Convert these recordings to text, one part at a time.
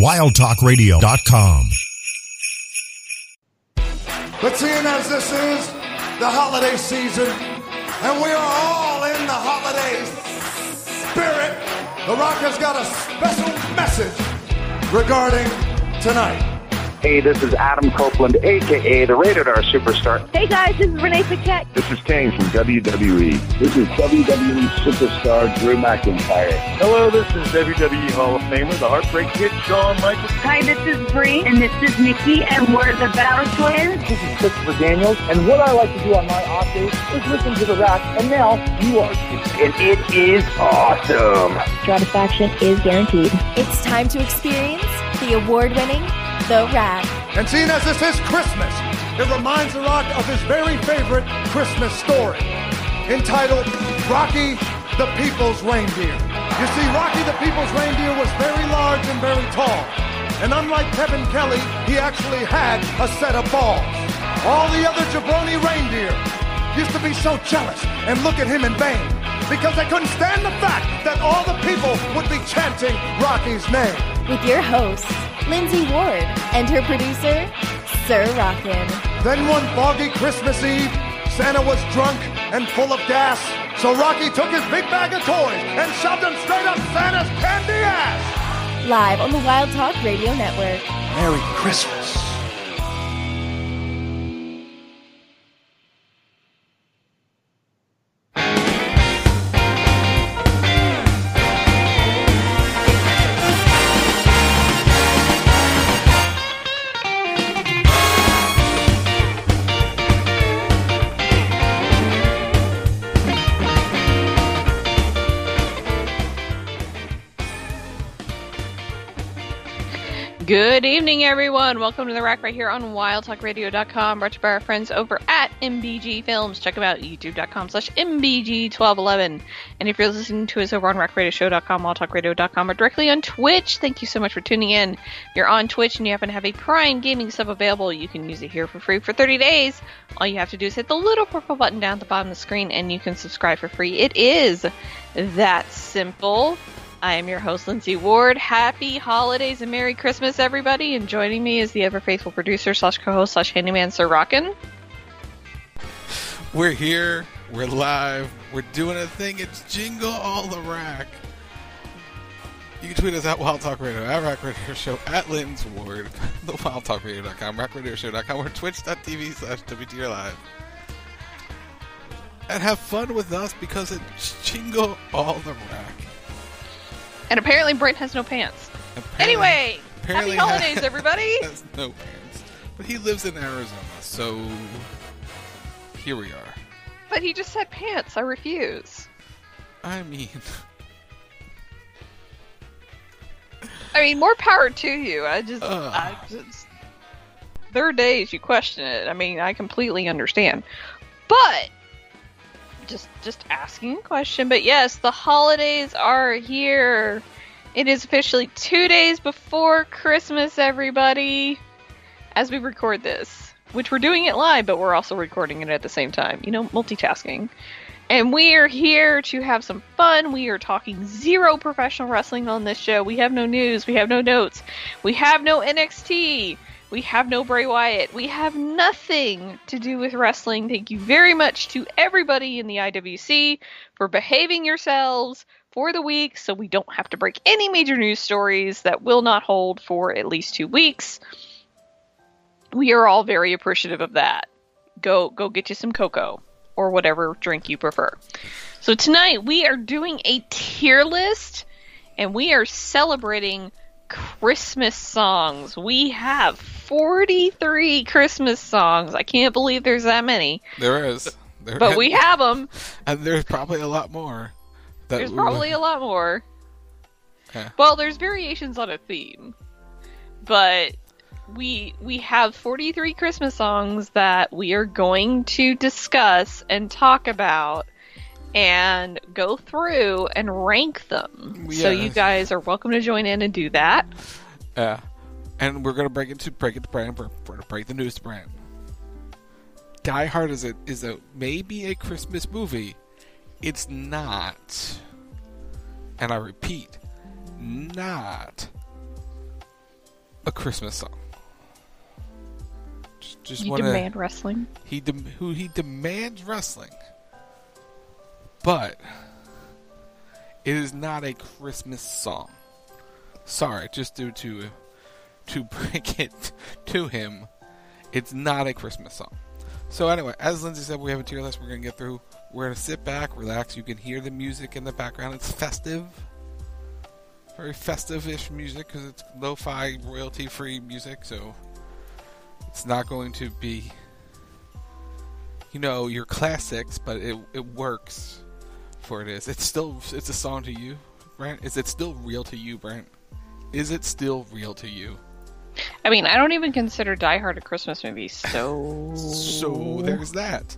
wildtalkradio.com. But seeing as this is the holiday season, and we are all in the holiday spirit, The Rock has got a special message regarding tonight. Hey, this is Adam Copeland, aka the Rated R Superstar. Hey guys, this is Renee Paquette. This is Kane from WWE. This is WWE Superstar Drew McIntyre. Hello, this is WWE Hall of Famer, the Heartbreak Kid, Shawn Michaels. Hi, this is Bree, and this is Nikki, and we're the Bella Twins. This is Christopher Daniels, and what I like to do on my off days is listen to The Rack, and now you are. And it is awesome. Satisfaction is guaranteed. It's time to experience the award-winning The. And seeing as this is Christmas, it reminds The Rock of his very favorite Christmas story, entitled Rocky the People's Reindeer. You see, Rocky the People's Reindeer was very large and very tall. And unlike Kevin Kelly, he actually had a set of balls. All the other jabroni reindeer used to be so jealous and look at him in vain because they couldn't stand the fact that all the people would be chanting Rocky's name. With your hosts, Lindsey Ward and her producer, Sir Rockin. Then one foggy Christmas Eve, Santa was drunk and full of gas, so Rocky took his big bag of toys and shoved them straight up Santa's candy ass. Live on the Wild Talk Radio Network. Merry Christmas. Good evening, everyone. Welcome to the Rack right here on WildTalkRadio.com. Brought to you by our friends over at MBG Films. Check them out YouTube.com slash MBG1211. And if you're listening to us over on RackRadioshow.com, WildTalkRadio.com, or directly on Twitch, thank you so much for tuning in. If you're on Twitch and you happen to have a Prime Gaming sub available, you can use it here for free for 30 days. All you have to do is hit the little purple button down at the bottom of the screen and you can subscribe for free. It is that simple. I am your host, Lindsey Ward. Happy holidays and Merry Christmas, everybody. And joining me is the ever faithful producer slash co-host slash handyman, Sir Rockin. We're here. We're live. We're doing a thing. It's Jingle All the Rack. You can tweet us at Wild Talk Radio, at Rack Radio Show, at Lynn's Ward, the WildTalkRadio.com, RackRadioShow.com, or Twitch.tv slash WTR Live. And have fun with us because it's Jingle All the Rack. And apparently Brent has no pants. Apparently, anyway, apparently happy holidays, everybody. Has no pants, but he lives in Arizona, so here we are. But he just said pants. I refuse. I mean, I mean, more power to you. I just, uh. I just, there are days you question it. I mean, I completely understand, but just just asking a question. But yes, the holidays are here. It is officially two days before Christmas, everybody. As we record this, which we're doing it live, but we're also recording it at the same time. You know, multitasking. And we are here to have some fun. We are talking zero professional wrestling on this show. We have no news. We have no notes. We have no NXT. We have no Bray Wyatt. We have nothing to do with wrestling. Thank you very much to everybody in the IWC for behaving yourselves for the week so we don't have to break any major news stories that will not hold for at least two weeks. We are all very appreciative of that. Go go get you some cocoa or whatever drink you prefer. So tonight we are doing a tier list and we are celebrating Christmas songs. We have 43 Christmas songs. I can't believe there's that many. There is. There, but we have them. And there's probably a lot more. There's probably a lot more. Okay. Well, there's variations on a theme. But we we have 43 Christmas songs that we are going to discuss and talk about and go through and rank them. Yeah. So you guys are welcome to join in and do that. Yeah. And we're gonna break it to break it to Brian. We're gonna break the news to Brian. Die Hard is a is a maybe a Christmas movie. It's not. And I repeat, not a Christmas song. Just, just You wanna, demand wrestling. he dem- who he demands wrestling, but it is not a Christmas song. Sorry, just due to to break it to him, it's not a Christmas song. So anyway, as Lindsey said, we have a tier list we're gonna get through. We're gonna sit back, relax. You can hear the music in the background. It's festive, very festive-ish music because it's lo-fi, royalty-free music. So it's not going to be, you know, your classics, but it it works for it is. It's still it's a song to you, Brent. Is it still real to you, Brent? Is it still real to you? I mean, I don't even consider Die Hard a Christmas movie, so So there's that.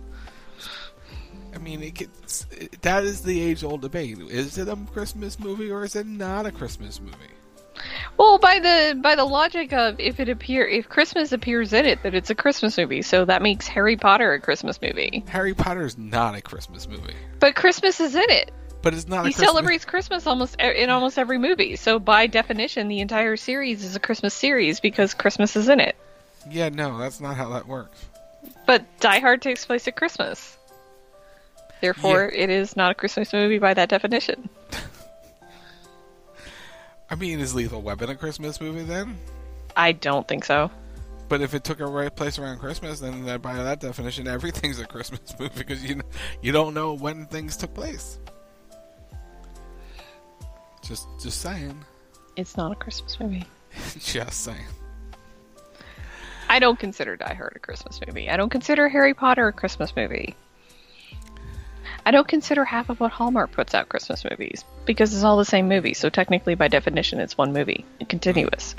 I mean, it gets, it, that is the age-old debate: is it a Christmas movie or is it not a Christmas movie? Well, by the by the logic of if it appear if Christmas appears in it, that it's a Christmas movie, so that makes Harry Potter a Christmas movie. Harry Potter is not a Christmas movie, But Christmas is in it. but it's not. He a Christmas, He celebrates Christmas almost in almost every movie. So by definition, the entire series is a Christmas series because Christmas is in it. Yeah, no, that's not how that works. But Die Hard takes place at Christmas. Therefore, it is not a Christmas movie by that definition. I mean, is Lethal Weapon a Christmas movie then? I don't think so. But if it took a right place around Christmas, then by that definition, everything's a Christmas movie because you you don't know when things took place. Just just saying, It's not a Christmas movie. just saying. I don't consider Die Hard a Christmas movie. I don't consider Harry Potter a Christmas movie. I don't consider half of what Hallmark puts out Christmas movies because it's all the same movie. So technically, by definition, it's one movie, continuous.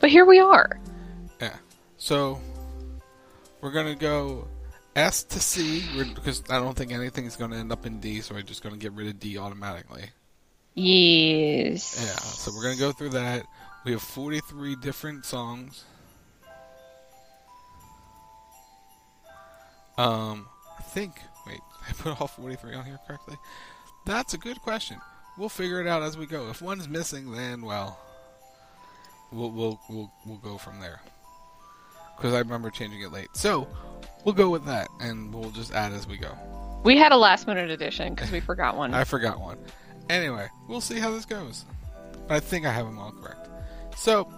But here we are. Yeah. So we're gonna go S to C because I don't think anything's gonna end up in D, so we're just gonna get rid of D automatically. Yes. Yeah. So we're gonna go through that. We have 43 different songs. Um, I think. I put all 43 on here correctly. That's a good question. We'll figure it out as we go. If one's missing, then well, we'll we'll we'll, we'll go from there. Because I remember changing it late. So we'll go with that, and we'll just add as we go. We had a last minute addition because we forgot one. I forgot one. Anyway, we'll see how this goes. But I think I have them all correct. So,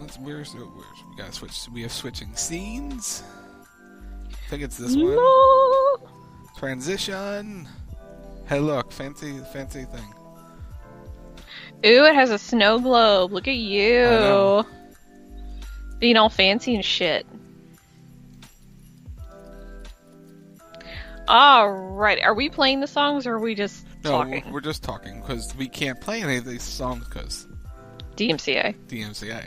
let's. Where's, oh, where's we gotta switch? We have switching scenes. I think it's this one. Transition. Hey, look, fancy, fancy thing. Ooh, it has a snow globe. Look at you. Being all fancy and shit. Alright, are we playing the songs or are we just No, talking? we're just talking because we can't play any of these songs because DMCA. DMCA.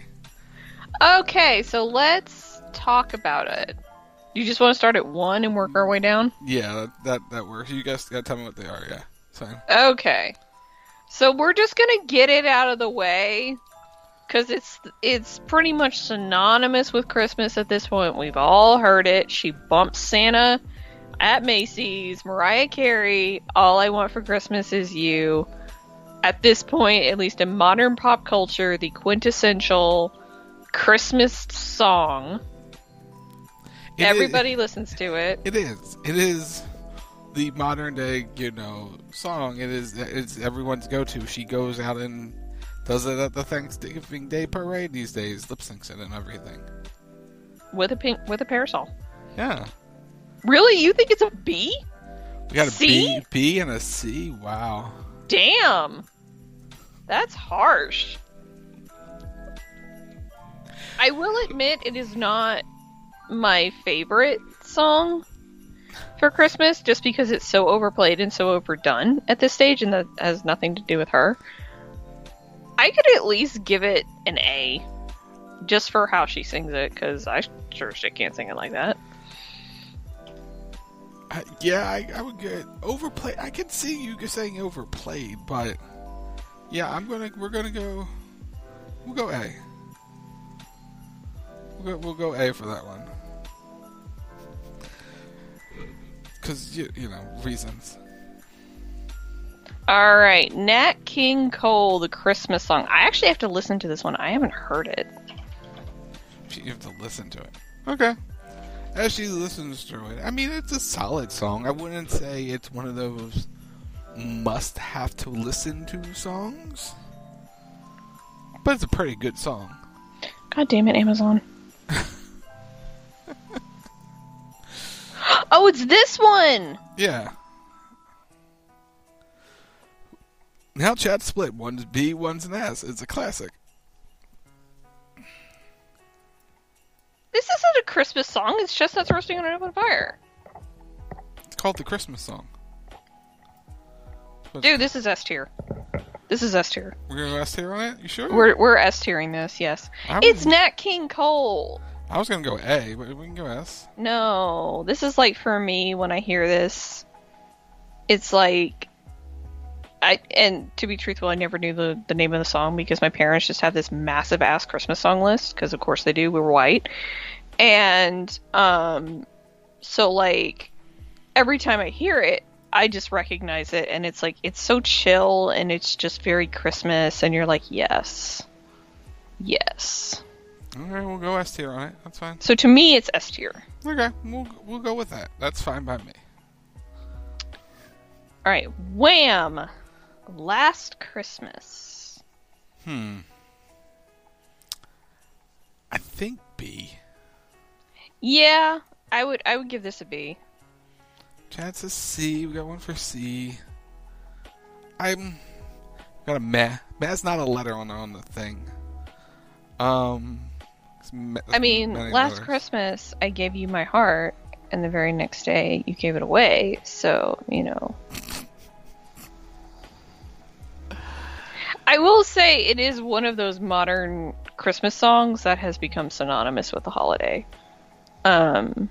Okay, so let's talk about it. You just want to start at one and work our way down? Yeah, that that, that works. You guys gotta tell me what they are. Yeah, fine. Okay. So we're just gonna get it out of the way because it's it's pretty much synonymous with Christmas at this point. We've all heard it. She bumps Santa at Macy's. Mariah Carey. All I want for Christmas is you. At this point, at least in modern pop culture, the quintessential Christmas song. It is- Everybody listens to it. It is. It is the modern day, you know, song. It is. It's everyone's go-to. She goes out and does it at the Thanksgiving Day parade these days. Lip syncs it and everything. with a pink with a parasol. Yeah, Really? You think it's a B? we got a C? B, B and a C. Wow. Damn. That's harsh. I will admit it is not my favorite song for Christmas just because it's so overplayed and so overdone at this stage and that has nothing to do with her. I could at least give it an A just for how she sings it cuz I sure shit can't sing it like that. I, yeah, I, I would get overplayed. I can see you saying overplayed, but yeah, I'm gonna. We're gonna go. We'll go A. We'll go, we'll go A for that one. Because you, you know reasons. All right, Nat King Cole, the Christmas song. I actually have to listen to this one. I haven't heard it. You have to listen to it. Okay. As she listens to it, I mean, it's a solid song. I wouldn't say it's one of those must have to listen to songs, but it's a pretty good song. God damn it, Amazon. oh, it's this one. Yeah. Now chat split. One's B, one's an S. It's a classic. This isn't a Christmas song. It's chestnuts roasting on an open fire. It's called the Christmas song. Dude, this is S tier. This is S tier. We're gonna S tier on it. You sure? We're we're S tiering this. Yes. I It's Nat King Cole. I was gonna go A, but we can go S. No, this is like for me when I hear this, it's like I and to be truthful, I never knew the the name of the song because my parents just have this massive ass Christmas song list because of course they do. We were white, and um, so like every time I hear it, I just recognize it, and it's like it's so chill and it's just very Christmas, and you're like, yes, yes. Right, we'll go S tier on it. That's fine. So to me, it's S tier. Okay, we'll we'll go with that. That's fine by me. All right, Wham! Last Christmas. Hmm. I think B. Yeah, I would I would give this a B. Chat says C. We got one for C. I'm got a meh. Meh's not a letter on on the thing. Um. I mean, last. Christmas I gave you my heart, and the very next day you gave it away. So you know. I will say it is one of those modern Christmas songs that has become synonymous with the holiday. Um,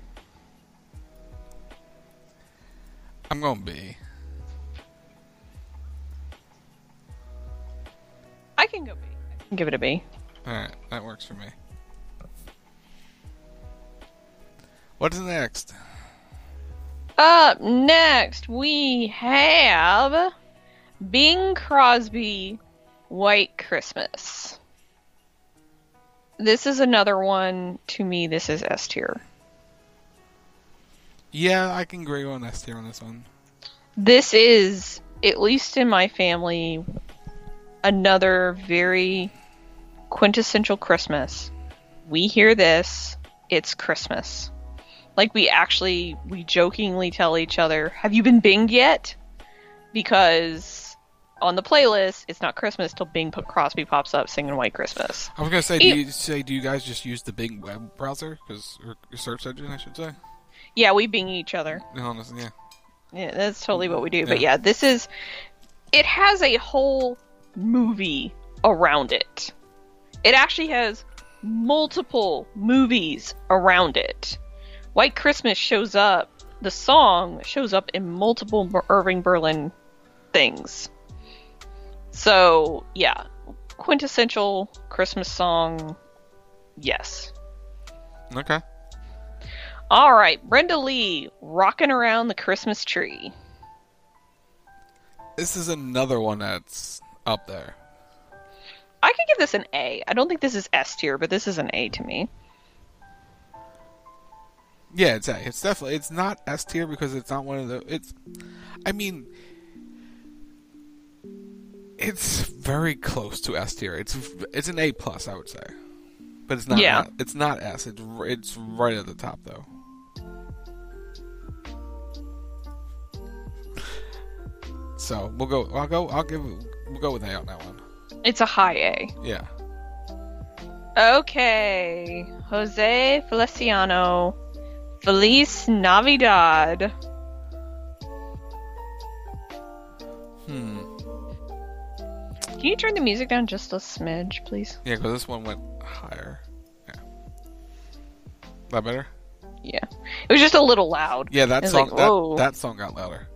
I'm gonna be. I can go B. I can give it a B. All right, that works for me. What's next? Up next, we have Bing Crosby White Christmas. This is another one, to me, this is S tier. Yeah, I can agree on S tier on this one. This is, at least in my family, another very quintessential Christmas. We hear this, it's Christmas. Like we actually, we jokingly tell each other, "Have you been binged yet?" Because on the playlist, it's not Christmas till Bing Crosby pops up singing "White Christmas." I was gonna say, do you say, do you guys just use the big web browser, because or search engine, I should say? Yeah, we bing each other. No, yeah. Yeah, that's totally what we do. But Yeah. yeah, this is. It has a whole movie around it. It actually has multiple movies around it. White Christmas shows up. The song shows up in multiple Irving Berlin things. So yeah, quintessential Christmas song. Yes. Okay. All right, Brenda Lee, rocking around the Christmas tree. This is another one that's up there. I could give this an A. I don't think this is S tier, but this is an A to me. Yeah, it's It's definitely it's not S tier because it's not one of the. It's, I mean, it's very close to S tier. It's it's an A plus, I would say, but it's not. Yeah. It's not S. It's it's right at the top though. So we'll go. I'll go. I'll give. We'll go with A on that one. It's a high A. Yeah. Okay, Jose Feliciano, Feliz Navidad. Hmm. Can you turn the music down just a smidge, please? Yeah, because this one went higher. Yeah. That better? Yeah, it was just a little loud. Yeah, that song. like, that, that song got louder.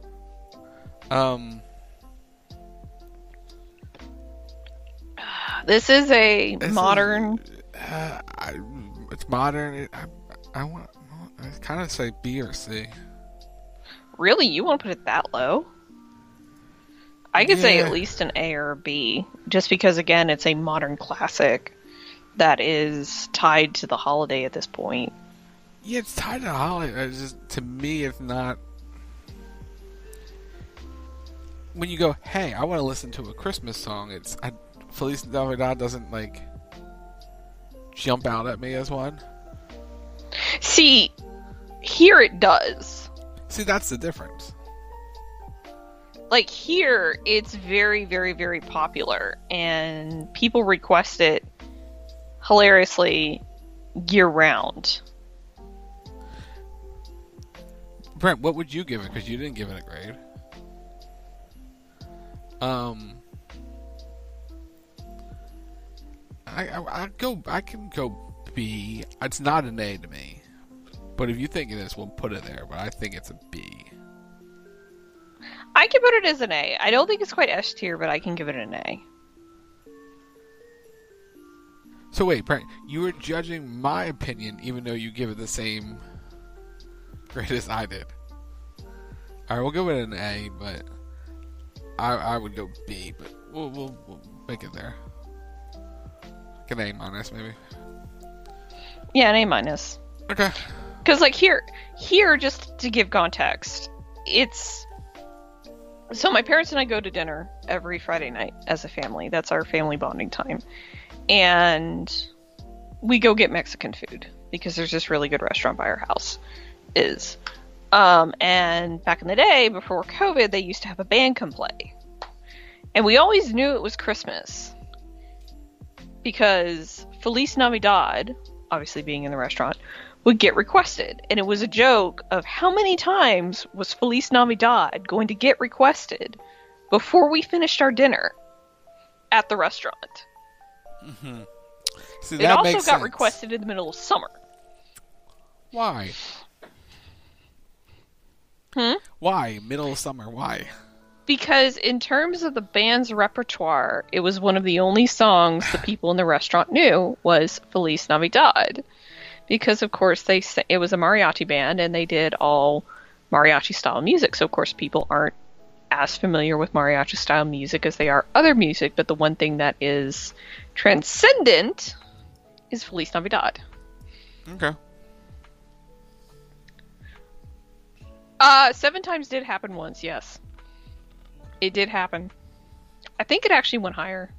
Um, This is a This is- modern. uh, I, it's modern. It, I, I want. I kind of say B or C. Really, you want to put it that low? I could say at least an A or a B, just because again, it's a modern classic. that is tied to the holiday at this point. Yeah, it's tied to the holiday. It's just to me, it's not. When you go, hey, I want to listen to a Christmas song. It's I, Feliz Navidad doesn't like jump out at me as one. See, here it does. See, that's the difference. Like here, it's very, very, very popular, and people request it hilariously year round. Brent, what would you give it? Because you didn't give it a grade. Um, I, I I go I can go B. It's not an A to me, but if you think it is, we'll put it there. But I think it's a B. I can put it as an A. I don't think it's quite S tier, but I can give it an A. So wait, Brent, you were judging my opinion, even though you give it the same grade as I did. All right, we'll give it an A, but I I would go B, but we'll we'll, we'll make it there. Like an A minus, maybe. Yeah, an A minus. Okay. Because like here, here just to give context, it's so my parents and I go to dinner every Friday night as a family. That's our family bonding time, and we go get Mexican food because there's this really good restaurant by our house. Is um, and back in the day before COVID, they used to have a band come play, and we always knew it was Christmas because Feliz Navidad, obviously being in the restaurant, would get requested. And it was a joke of how many times was Feliz Navidad going to get requested before we finished our dinner at the restaurant. Mm-hmm. See, it also got sense. requested in the middle of summer. Why? Hmm? Why middle of summer? Why? Because in terms of the band's repertoire, it was one of the only songs the people in the restaurant knew was Feliz Navidad. Because of course they it was a mariachi band and they did all mariachi style music. So of course people aren't as familiar with mariachi style music as they are other music, but the one thing that is transcendent is Feliz Navidad. Okay. Uh, seven times did happen once, yes. It did happen. I think it actually went higher.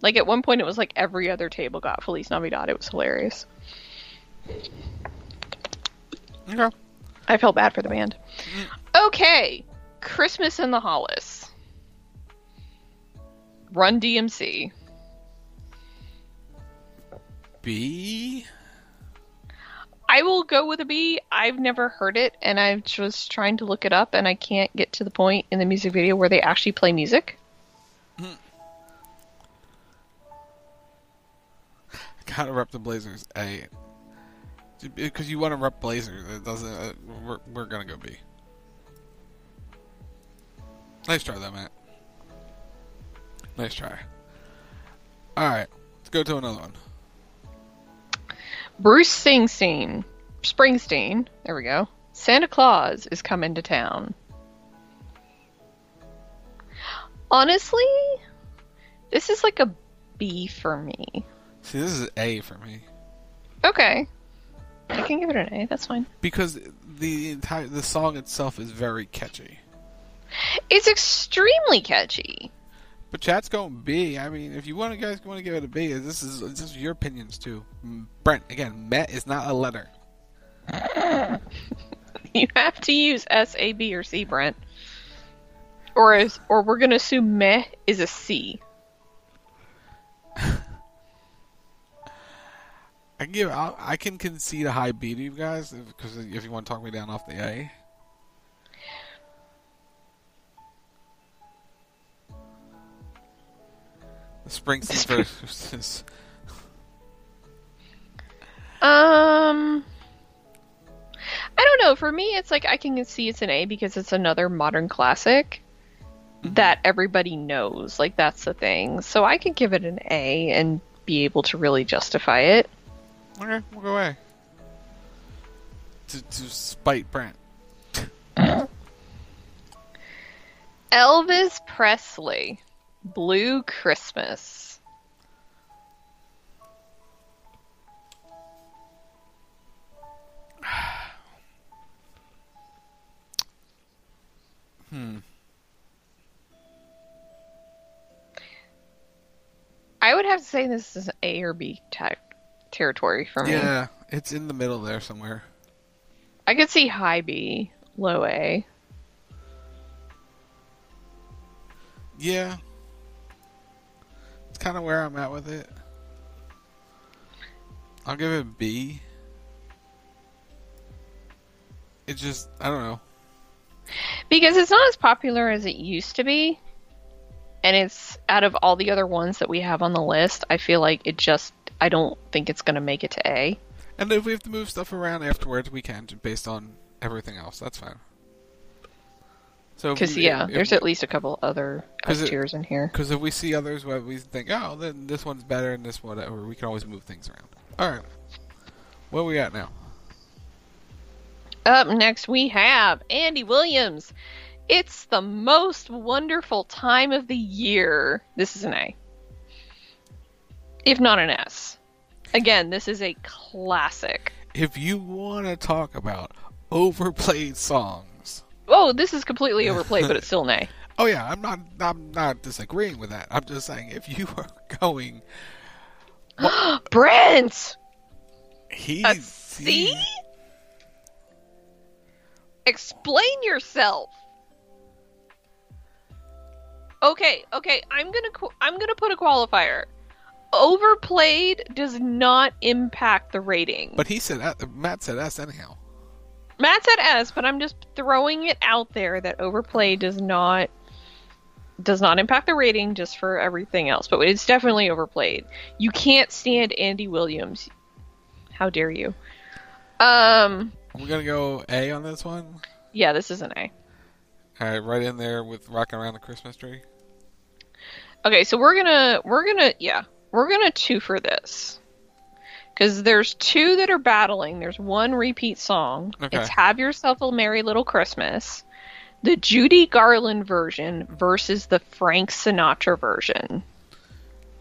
Like at one point, it was like every other table got Feliz Navidad. It was hilarious. Okay. I felt bad for the band. Mm. Okay, Christmas in the Hollis. Run DMC. B. I will go with a B. I've never heard it, and I was trying to look it up, and I can't get to the point in the music video where they actually play music. Mm. Gotta rep the Blazers. A. Because you want to rep Blazers. It doesn't. Uh, we're we're gonna go B. Nice try, though, Matt. Nice try. All right, let's go to another one. Bruce Springsteen. Springsteen. There we go. Santa Claus is coming to town. Honestly, this is like a B for me. See, this is A for me Okay. I can give it an A. That's fine. because the entire the song itself is very catchy. It's extremely catchy. But chat's going B. I mean, if you want to guys want to give it a B, this is this is your opinions too. Brent, again, Met is not a letter. You have to use S, A, B, or C, Brent. Or is, or we're gonna assume meh is a C. I can give I, I can concede a high B to you guys because if, you want to talk me down off the A. The Springsteen versus Um, I don't know. For me, it's like I can see it's an A because it's another modern classic that everybody knows. Like that's the thing. So I could give it an A and be able to really justify it. Okay, we'll go away. To, to spite Brent. Elvis Presley, Blue Christmas. hmm. I would have to say this is an A or B type territory for me. Yeah, it's in the middle there somewhere. I could see high B, low A. Yeah. It's kind of where I'm at with it. I'll give it B. It just, I don't know. Because it's not as popular as it used to be. And it's out of all the other ones that we have on the list, I feel like it just I don't think it's going to make it to A. And if we have to move stuff around afterwards, we can based on everything else. That's fine. So Because yeah, if- there's at least a couple other S 'Cause it- tiers in here. Because if we see others where we think, oh, then this one's better and this whatever, we can always move things around. All right, where we at now? Up next, we have Andy Williams. It's the most wonderful time of the year. This is an A. If not an S. Again, this is a classic. If you want to talk about overplayed songs, Oh, this is completely overplayed, but it's still an A. oh yeah, I'm not, I'm not disagreeing with that. I'm just saying if you are going, Brent! he, uh, A C? Explain yourself. Okay, okay, I'm gonna I'm gonna put a qualifier. Overplayed does not impact the rating. but he said that, Matt said S anyhow. Matt said S, but I'm just throwing it out there that overplayed does not does not impact the rating just for everything else, but it's definitely overplayed. You can't stand Andy Williams. How dare you? Um, We're gonna go A on this one. yeah, this is an A. All right, right in there with rocking around the Christmas tree. Okay, so we're gonna we're gonna yeah we're gonna two for this because there's two that are battling. There's one repeat song. Okay. It's "Have Yourself a Merry Little Christmas," the Judy Garland version versus the Frank Sinatra version.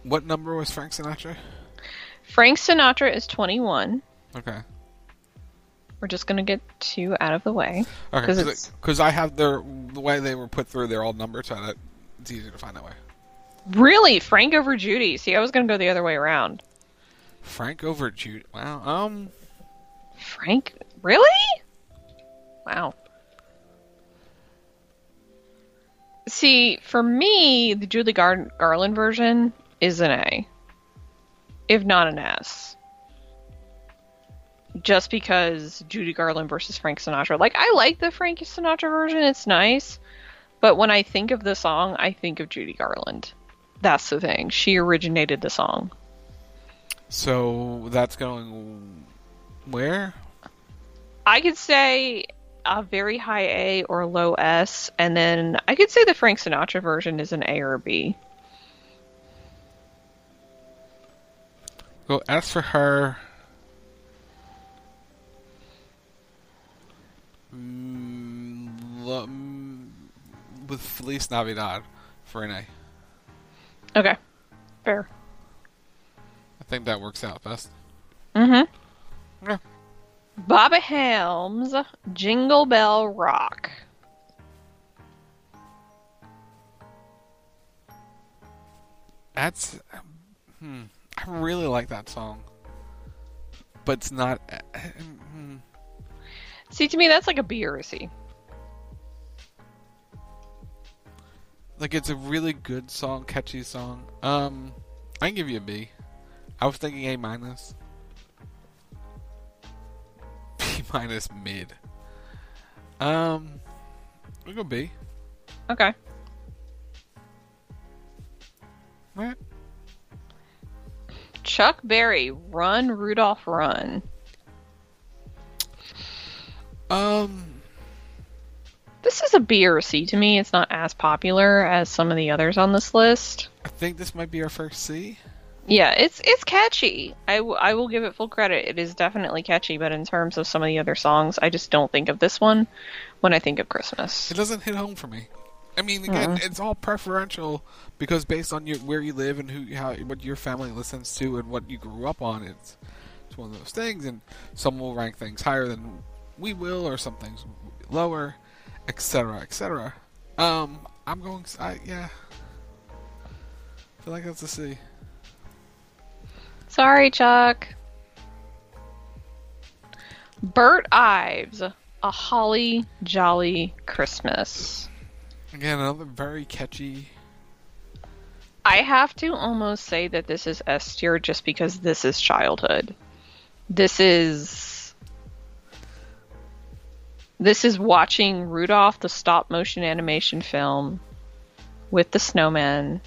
What number was Frank Sinatra? Frank Sinatra is 21. Okay. We're just gonna get two out of the way Okay, because I have their the way they were put through, they're all numbered, so that it's easier to find that way. Really Frank over Judy. See, I was gonna go the other way around. Frank over Judy. Wow. Um. Frank, really? Wow. See, for me, the Julie Gar- Garland version is an A, if not an S. Just because Judy Garland versus Frank Sinatra. Like, I like the Frank Sinatra version, it's nice. But when I think of the song, I think of Judy Garland. That's the thing. She originated the song. So that's going where? I could say a very high A or low S, and then I could say the Frank Sinatra version is an A or a B. Go S for her. Mm, lo- mm, with Feliz Navidad for an A. Okay, fair. I think that works out best. Mm-hmm. Okay. Bobby Helms, Jingle Bell Rock. That's. Hmm. I really like that song, but it's not. hmm. See, to me, that's like a B or a C. Like it's a really good song, catchy song. Um, I can give you a B. I was thinking A minus. B minus mid. Um, we go B. Okay. What? Chuck Berry, Run, Rudolph, Run. Um, This is a B or a C to me. It's not as popular as some of the others on this list. I think this might be our first C. Yeah, it's it's catchy. I, w- I will give it full credit. It is definitely catchy, but in terms of some of the other songs, I just don't think of this one when I think of Christmas. It doesn't hit home for me. I mean, again, hmm. it's all preferential because based on your where you live and who how what your family listens to and what you grew up on, it's it's one of those things. And some will rank things higher than we will, or some things lower, etc., etc. Um, I'm going. I, yeah, I feel like that's a C. Sorry, Chuck. Burl Ives, A Holly Jolly Christmas. Again, another very catchy. I have to almost say that this is S tier just because this is childhood. This is. This is watching Rudolph the stop motion animation film with the snowman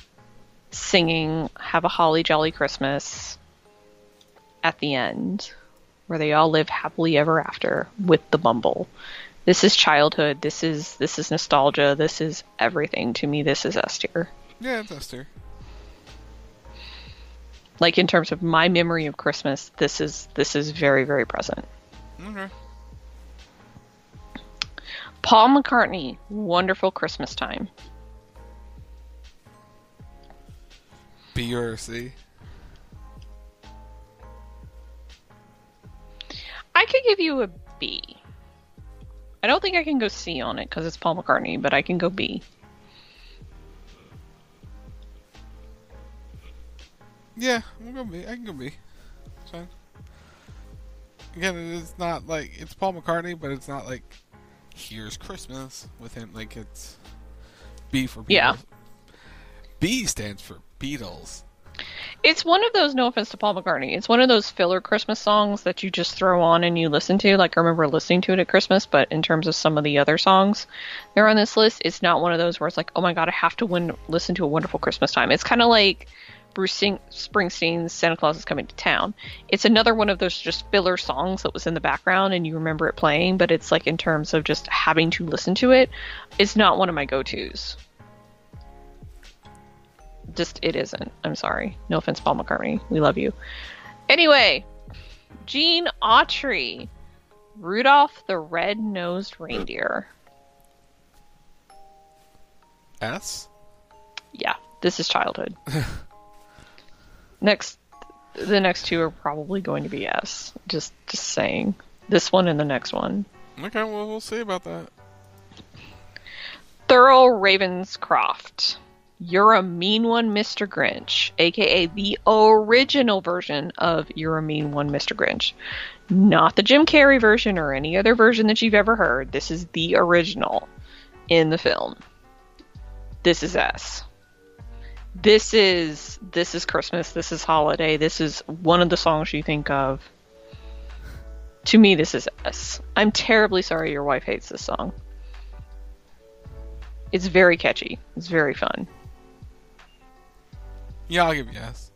singing Have a Holly Jolly Christmas at the end, where they all live happily ever after with the Bumble. This is childhood. This is this is nostalgia. This is everything to me. This is S tier. Yeah, it's Esther. Like in terms of my memory of Christmas, this is this is very very present. Okay. Paul McCartney, Wonderful Christmas Time. B or C. I could give you a B. I don't think I can go C on it because it's Paul McCartney, but I can go B. Yeah, I'm gonna be. I can go B. It's fine. Again, it's not like it's Paul McCartney, but it's not like here's Christmas with him. Like it's B for Beatles. Yeah. B stands for Beatles. It's one of those, no offense to Paul McCartney, it's one of those filler Christmas songs that you just throw on and you listen to. Like, I remember listening to it at Christmas, but in terms of some of the other songs that are on this list, it's not one of those where it's like, oh my god, I have to win- listen to a wonderful Christmas time. It's kind of like Bruce Springsteen's Santa Claus is Coming to Town. It's another one of those just filler songs that was in the background and you remember it playing, but it's like in terms of just having to listen to it, it's not one of my go tos. Just, it isn't. I'm sorry. No offense, Paul McCartney. We love you. Anyway, Gene Autry, Rudolph the Red-Nosed Reindeer. S. Yeah, this is childhood. next, the next two are probably going to be S. Just, just saying. This one and the next one. Okay, well we'll see about that. Thurl Ravenscroft. You're a Mean One, Mr. Grinch, aka the original version of You're a Mean One, Mr. Grinch. Not the Jim Carrey version or any other version that you've ever heard. This is the original in the film. This is S. This is this is Christmas, this is holiday, this is one of the songs you think of. To me this is S. I'm terribly sorry your wife hates this song. It's very catchy. It's very fun. Yeah, I'll give you S.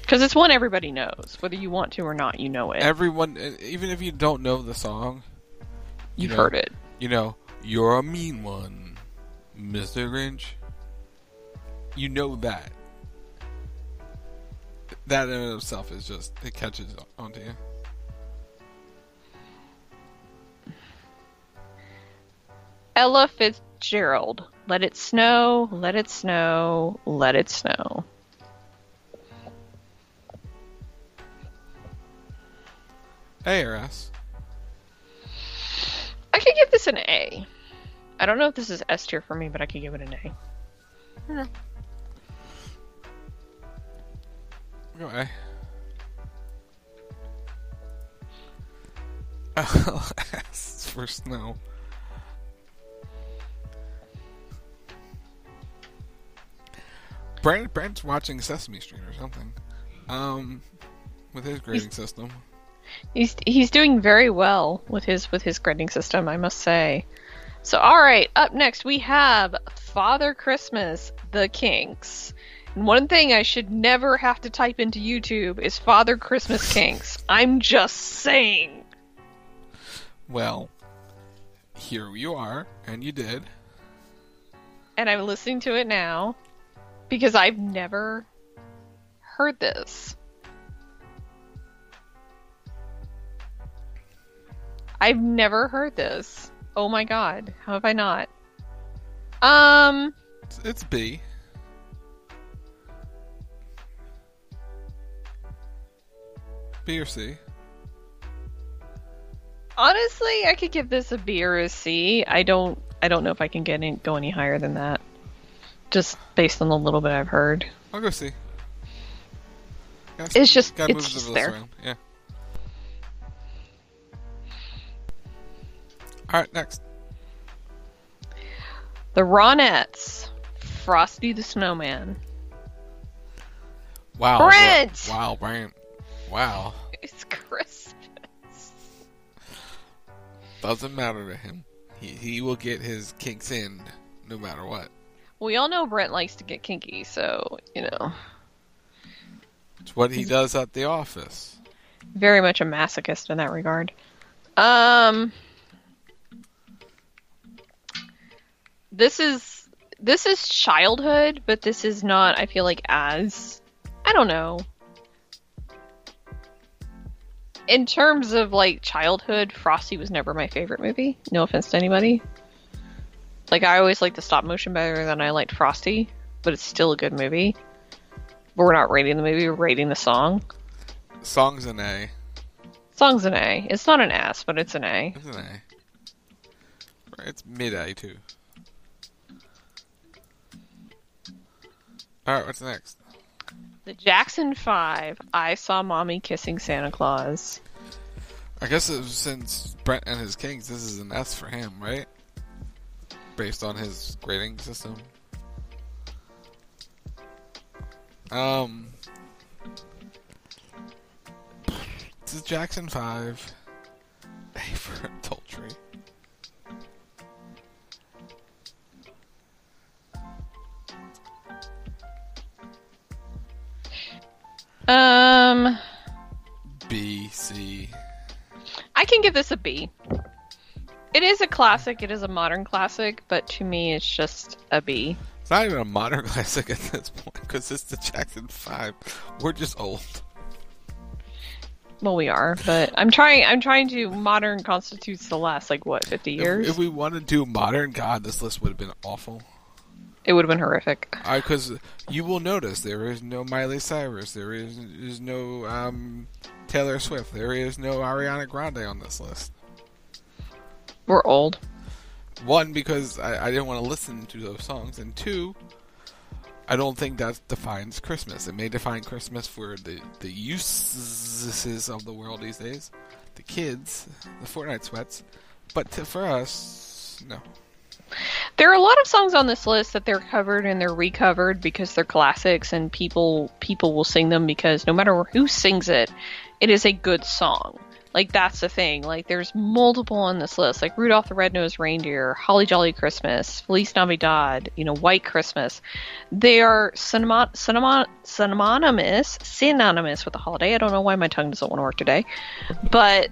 Because it's one everybody knows. Whether you want to or not, you know it. Everyone, even if you don't know the song, you You've know- heard it. You know, you're a mean one, Mr. Grinch. You know that. That in and of itself is just it catches onto you. Ella Fitzgerald. Let it snow, let it snow, let it snow. A or S. I could give this an A. I don't know if this is S tier for me, but I could give it an A. A. S for snow. Brent, Brent's watching Sesame Street or something. Um, with his grading system. He's he's doing very well with his with his grading system, I must say. So all right, up next we have Father Christmas, The Kinks. One thing I should never have to type into YouTube is Father Christmas Kinks. I'm just saying. Well, here you are, and you did. And I'm listening to it now because I've never heard this. I've never heard this. Oh my god, how have I not? Um, It's, it's B. B or C. honestly, I could give this a B or a C. I don't, I don't know if I can get any, go any higher than that. Just based on the little bit I've heard. I'll go C. Gotta- It's just- it's move the just there. around. Yeah. All right, next. The Ronettes, Frosty the Snowman. Wow. Brent! Wow, Brent. Wow. It's Christmas. Doesn't matter to him. He he will get his kinks in no matter what. We all know Brent likes to get kinky, so you know, It's what he does at the office. very much a masochist in that regard. Um, this is this is childhood, but this is not. I feel like as I don't know. In terms of like childhood, Frosty was never my favorite movie. No offense to anybody. Like I always liked the stop motion better than I liked Frosty, but it's still a good movie. But we're not rating the movie, we're rating the song. Song's an A. Song's an A. It's not an S, but it's an A. It's an A. It's mid A too. All right, what's next? The Jackson 5, I Saw Mommy Kissing Santa Claus. I guess since Brent and his Kings, this is an S for him, right? Based on his grading system. Um, this is Jackson Five. A for adultery. Um, B C. I can give this a B. It is a classic, it is a modern classic, but to me it's just a B. It's not even a modern classic at this point because it's the Jackson Five. We're just old. Well, we are, but I'm trying. I'm trying to. Modern constitutes the last like what 50 years. If, if we want to do modern, God, this list would have been awful. It would have been horrific. Because you will notice there is no Miley Cyrus, there is is no um, Taylor Swift, there is no Ariana Grande on this list. We're old. One, because I, I didn't want to listen to those songs, and two, I don't think that defines Christmas. It may define Christmas for the the uses of the world these days, the kids, the Fortnite sweats, but to, for us, no. There are a lot of songs on this list that they're covered and they're recovered because they're classics and people people will sing them because no matter who sings it, it is a good song. Like that's the thing. Like there's multiple on this list, like Rudolph the Red-Nosed Reindeer, Holly Jolly Christmas, Feliz Navidad, you know, White Christmas. They are synony- synony- synonymous, synonymous with the holiday. I don't know why my tongue doesn't want to work today, but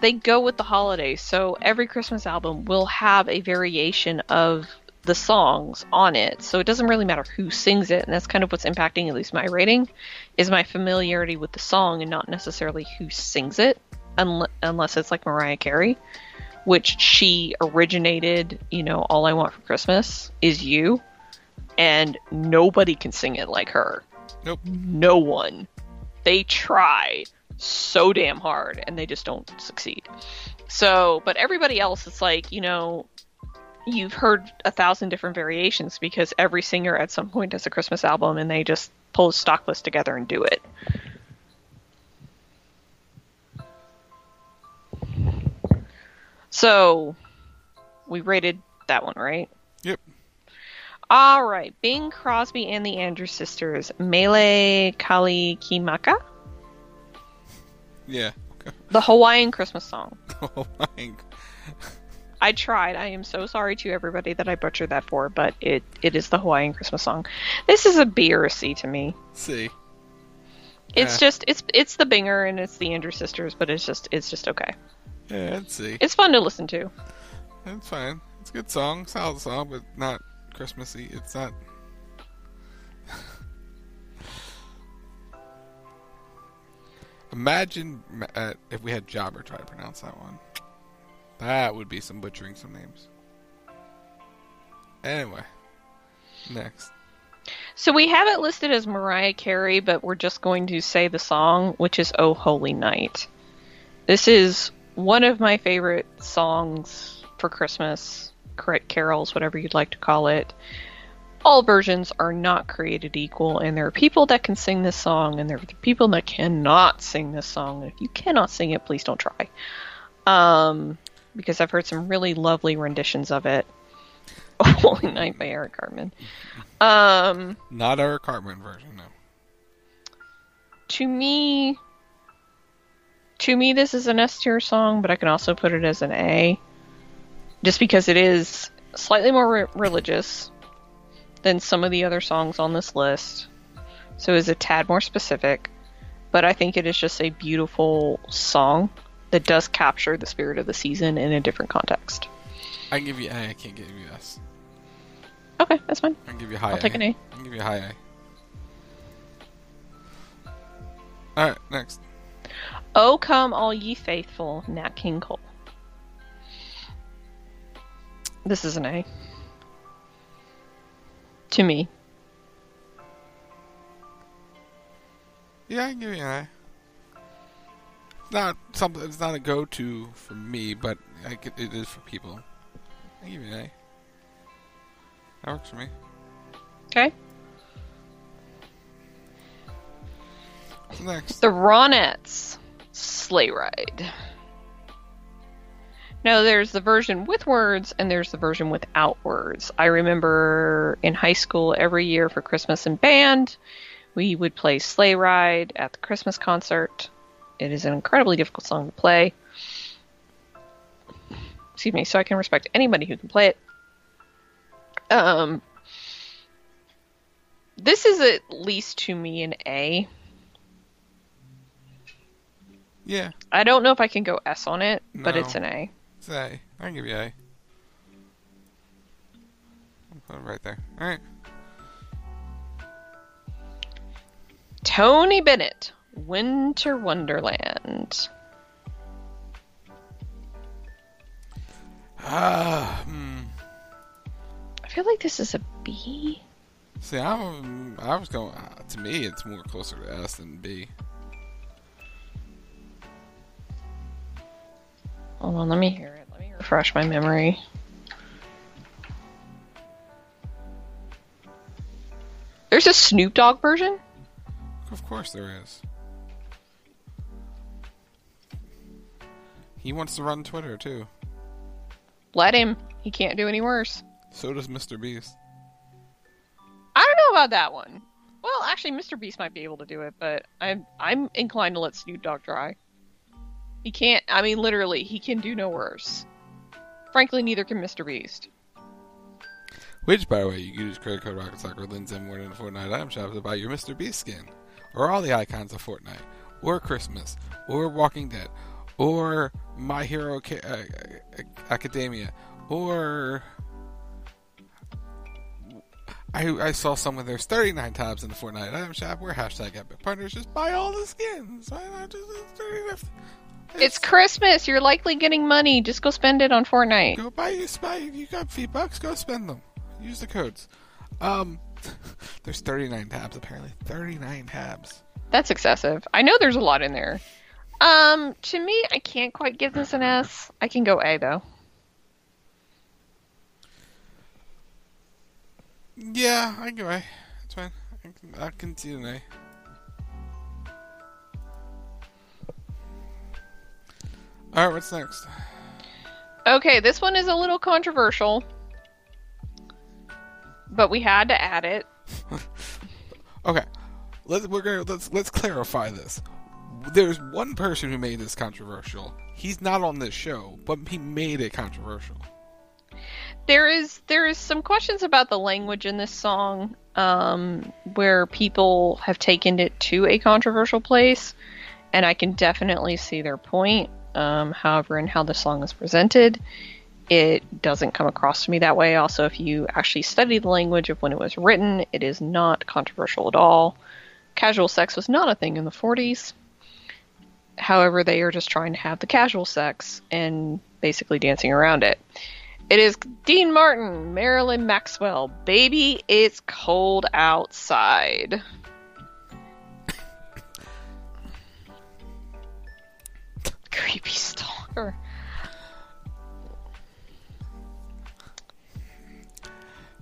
they go with the holidays. So every Christmas album will have a variation of the songs on it. So it doesn't really matter who sings it, and that's kind of what's impacting at least my rating is my familiarity with the song and not necessarily who sings it, unle- unless it's like Mariah Carey, which she originated. You know, all I want for Christmas is you, and nobody can sing it like her. Nope. No one. They try so damn hard and they just don't succeed. So, but everybody else, it's like, you know, you've heard a thousand different variations because every singer at some point does a Christmas album and they just pull a stock list together and do it. So, we rated that one, right? Yep. All right, Bing Crosby and the Andrews Sisters, Mele Kali Yeah. the Hawaiian Christmas song. Oh my. I tried. I am so sorry to everybody that I butchered that for, but it, it is the Hawaiian Christmas song. This is a B or a C to me. See. It's Eh. just it's it's the Binger and it's the Andrews Sisters, but it's just it's just okay. Yeah, let's see. It's fun to listen to. It's fine. It's a good song, solid song, but not Christmassy. It's not. Imagine uh, if we had Jobber try to pronounce that one. That would be some butchering some names. Anyway, next. So we have it listed as Mariah Carey, but we're just going to say the song, which is "Oh Holy Night." This is one of my favorite songs for Christmas, car- carols, whatever you'd like to call it. All versions are not created equal, and there are people that can sing this song, and there are people that cannot sing this song. If you cannot sing it, please don't try. Um, because I've heard some really lovely renditions of it. Holy Night by Eric Cartman. Um, Not Eric Cartman version, no. to me, to me, this is an S tier song, but I can also put it as an A, just because it is slightly more re- religious than some of the other songs on this list. So it's a tad more specific, but I think it is just a beautiful song that does capture the spirit of the season in a different context. I can give you A, I can't give you S. Okay, that's fine. I can give you a high I'll take an A. I can give you a high A. Alright, next. Oh, come all ye faithful, Nat King Cole. This is an A. To me. Yeah, I can give you an A. It's not something. It's not a go-to for me, but could, it is for people. I can give you an A. That works for me. Okay. What's next? The Ronettes Sleigh Ride. Now, there's the version with words and there's the version without words. I remember in high school every year for Christmas in band, we would play Sleigh Ride at the Christmas concert. It is an incredibly difficult song to play. Excuse me, so I can respect anybody who can play it. Um, this is at least to me an A. Yeah, I don't know if I can go S on it, but it's an A. it's A. I can give you A. I'll put it right there. Alright. Tony Bennett, Winter Wonderland. Ah, hmm. I feel like this is a B. See, I'm, I was going. Uh, to me, it's more closer to S than B. Hold on, let me hear it. Let me refresh my memory. There's a Snoop Dogg version? Of course there is. He wants to run Twitter too. Let him. He can't do any worse. So does Mr. Beast. I don't know about that one. Well, actually, Mr. Beast might be able to do it, but I'm I'm inclined to let Snoop Dogg try. He can't. I mean, literally, he can do no worse. Frankly, neither can Mr. Beast. Which, by the way, you can use credit code Rocket Soccer Lynn's and more than Fortnite item shop to buy your Mr. Beast skin, or all the icons of Fortnite, or Christmas, or Walking Dead, or My Hero Ca- uh, uh, Academia, or I, I saw somewhere there's 39 tabs in the Fortnite item shop where hashtag Epic Partners just buy all the skins. Why not just it's 39 It's Christmas. You're likely getting money. Just go spend it on Fortnite. Go buy your spy. You got few bucks. Go spend them. Use the codes. Um, there's 39 tabs apparently. 39 tabs. That's excessive. I know there's a lot in there. Um, to me, I can't quite give this an S. I can go A though. Yeah, I can go A. That's fine. I can, I can see an A. All right, what's next? Okay, this one is a little controversial, but we had to add it. Okay, let's we're gonna let's let's clarify this. There's one person who made this controversial. He's not on this show, but he made it controversial. There is there is some questions about the language in this song, um, where people have taken it to a controversial place, and I can definitely see their point. Um, however, in how the song is presented, it doesn't come across to me that way. Also, if you actually study the language of when it was written, it is not controversial at all. Casual sex was not a thing in the 40s. However, they are just trying to have the casual sex and basically dancing around it. It is Dean Martin, Marilyn Maxwell. Baby, it's cold outside. Creepy stalker.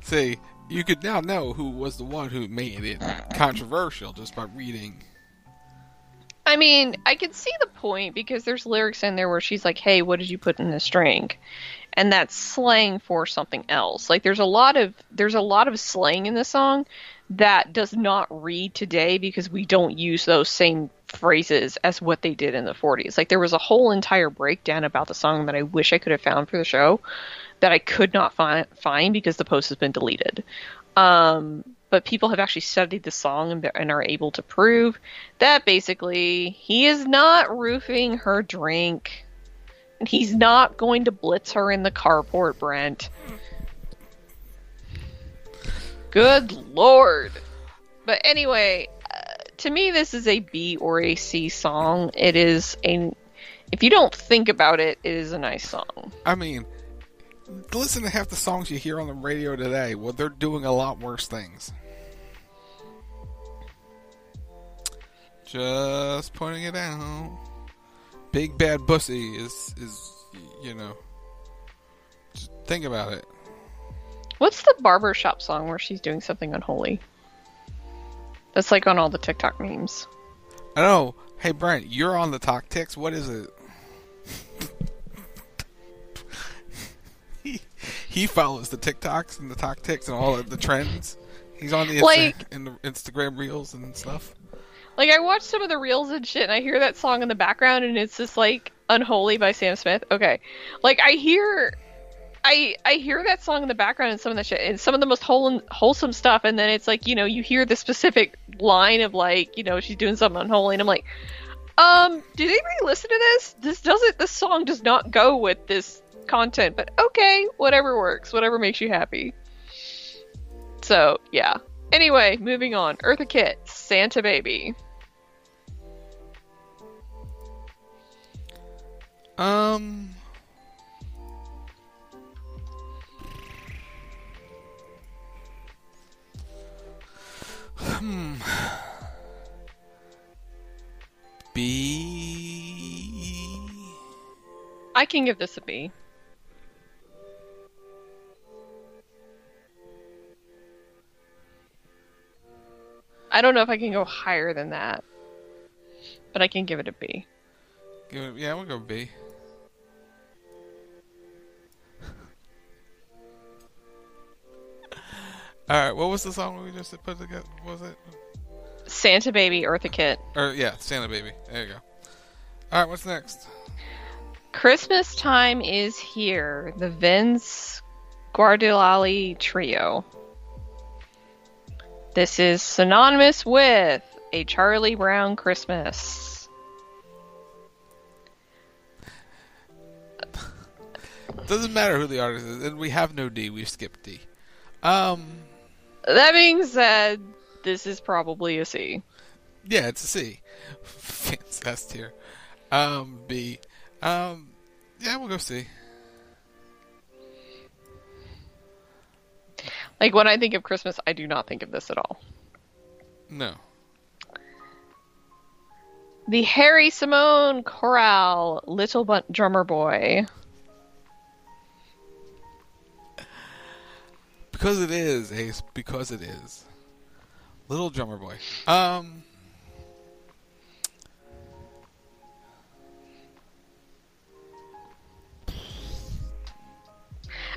See, you could now know who was the one who made it controversial just by reading. I mean, I can see the point because there's lyrics in there where she's like, "Hey, what did you put in this drink?" and that's slang for something else. Like there's a lot of there's a lot of slang in the song that does not read today because we don't use those same phrases as what they did in the 40s. Like there was a whole entire breakdown about the song that I wish I could have found for the show that I could not find find because the post has been deleted. Um, but people have actually studied the song and, and are able to prove that basically he is not roofing her drink. And he's not going to blitz her in the carport, Brent. Good lord. But anyway, to me, this is a B or a C song. It is a. If you don't think about it, it is a nice song. I mean, listen to half the songs you hear on the radio today. Well, they're doing a lot worse things. Just pointing it out. Big Bad Bussy is is you know. Just think about it. What's the barbershop song where she's doing something unholy? That's like on all the TikTok memes. I know. Hey Brent, you're on the talk ticks. What is it? he, he follows the TikToks and the talk ticks and all of the trends. He's on the Insta- Like- in the Instagram reels and stuff. Like I watch some of the reels and shit, and I hear that song in the background, and it's just like "Unholy" by Sam Smith. Okay, like I hear, I I hear that song in the background and some of the shit, and some of the most whole, wholesome stuff, and then it's like you know you hear the specific line of like you know she's doing something unholy, and I'm like, um, did anybody listen to this? This doesn't. This song does not go with this content, but okay, whatever works, whatever makes you happy. So yeah. Anyway, moving on. Eartha Kitt, Santa Baby. Um. Hmm. B. I can give this a B. I don't know if I can go higher than that, but I can give it a B. Give it, yeah, we'll go B. All right, what was the song we just put together? Was it? Santa Baby, Eartha Kitt. Or yeah, Santa Baby. There you go. All right, what's next? Christmas time is here. The Vince Guaraldi Trio. This is synonymous with a Charlie Brown Christmas. Doesn't matter who the artist is, and we have no D. We've skipped D. Um, That being said, this is probably a C. yeah, it's a C. S tier. Um, B. Um, yeah, we'll go C. Like when I think of Christmas, I do not think of this at all. No. The Harry Simone Chorale, Little Bu- Drummer Boy. Because it is, Ace. Because it is. Little drummer boy. Um.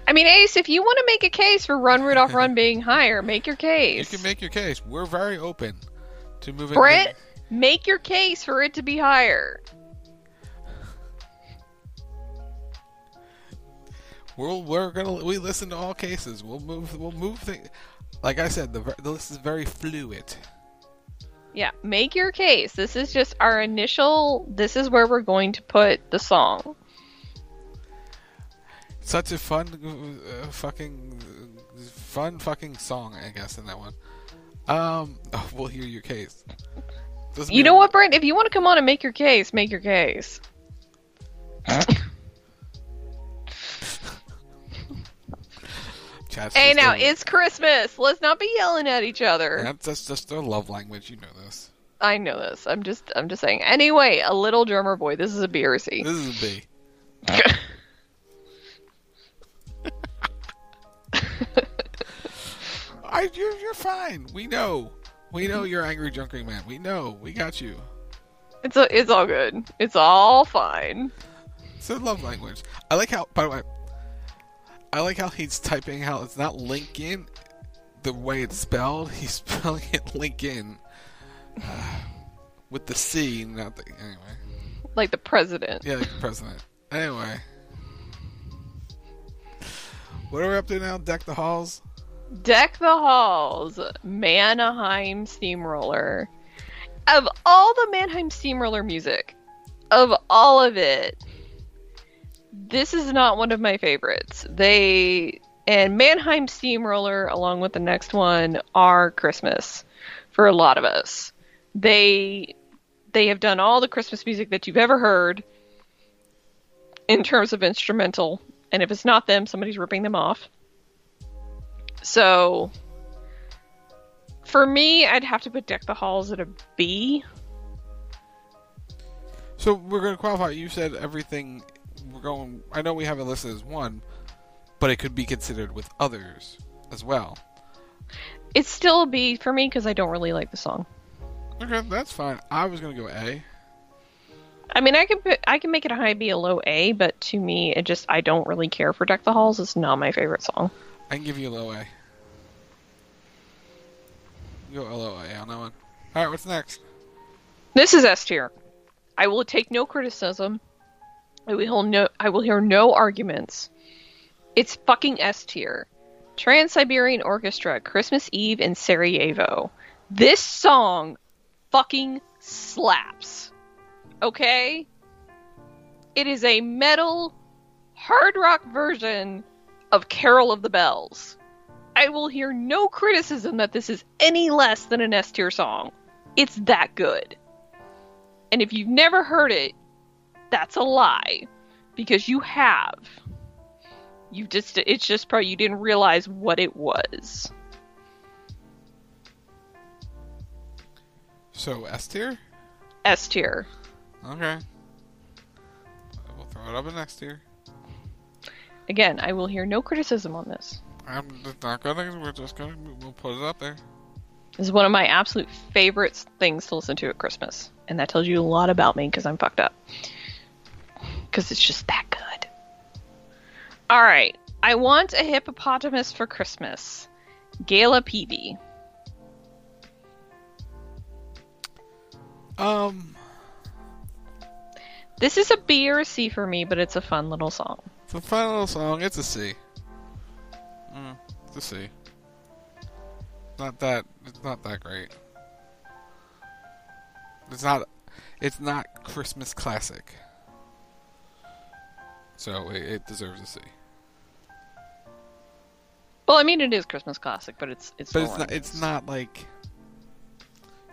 I mean, Ace, if you want to make a case for Run Rudolph Run being higher, make your case. You can make your case. We're very open to moving. Brett, make your case for it to be higher. We'll, we're gonna we listen to all cases. We'll move. We'll move things. Like I said, the the list is very fluid. Yeah, make your case. This is just our initial. This is where we're going to put the song. Such a fun, uh, fucking, fun fucking song. I guess in that one. Um, oh, we'll hear your case. Doesn't You know what, Brent? If you want to come on and make your case, make your case. Chat's Hey, now a- it's Christmas. Let's not be yelling at each other. That's, that's just their love language. You know this. I know this. I'm just, I'm just saying. Anyway, a little drummer boy. This is a B or a C. This is a B. I, you're you're fine. We know. We know you're angry junkering man. We know. We got you. It's a, it's all good. It's all fine. It's a love language. I like how. By the way, I like how he's typing how it's not Lincoln. The way it's spelled, he's spelling it Lincoln uh, with the C, not the anyway. Like the president. Yeah, like the president. Anyway, what are we up to now? Deck the halls. Deck the halls. Mannheim Steamroller. Of all the Mannheim Steamroller music, of all of it, this is not one of my favorites. They and Mannheim Steamroller, along with the next one, are Christmas for a lot of us. They they have done all the Christmas music that you've ever heard in terms of instrumental, and if it's not them, somebody's ripping them off. So for me, I'd have to put Deck the Halls at a B. So we're going to qualify. You said everything. We're going. I know we have it listed as one, but it could be considered with others as well. It's still a B for me because I don't really like the song. Okay, that's fine. I was to go A. I mean, I can put, I can make it a high B, a low A, but to me, it just I don't really care for Deck the Halls. It's not my favorite song. I can give you a low A. Go a low A on that one. All right, what's next? This is S tier. I will take no criticism. I will no. I will hear no arguments. It's fucking S tier. Trans Siberian Orchestra, Christmas Eve in Sarajevo. This song fucking slaps. Okay? It is a metal hard rock version of Carol of the Bells. I will hear no criticism that this is any less than an S tier song. It's that good. And if you've never heard it, that's a lie. Because you have. You just it's just probably you didn't realize what it was. So S tier. S tier. Okay. We'll throw it up in next tier. Again, I will hear no criticism on this. I'm just not gonna. We're just gonna. We'll put it up there. This is one of my absolute favorite things to listen to at Christmas, and that tells you a lot about me because I'm fucked up. Because it's just that good. All right, I want a hippopotamus for Christmas. Gayla Peevey. Um, This is a B or a C for me, but it's a fun little song. it's a fun little song. It's a C. Mm, it's a C. Not that. It's not that great. It's not. It's not Christmas classic. So it, it deserves a C. Well, I mean, it is Christmas classic, but it's it's. But it's not. It's not like.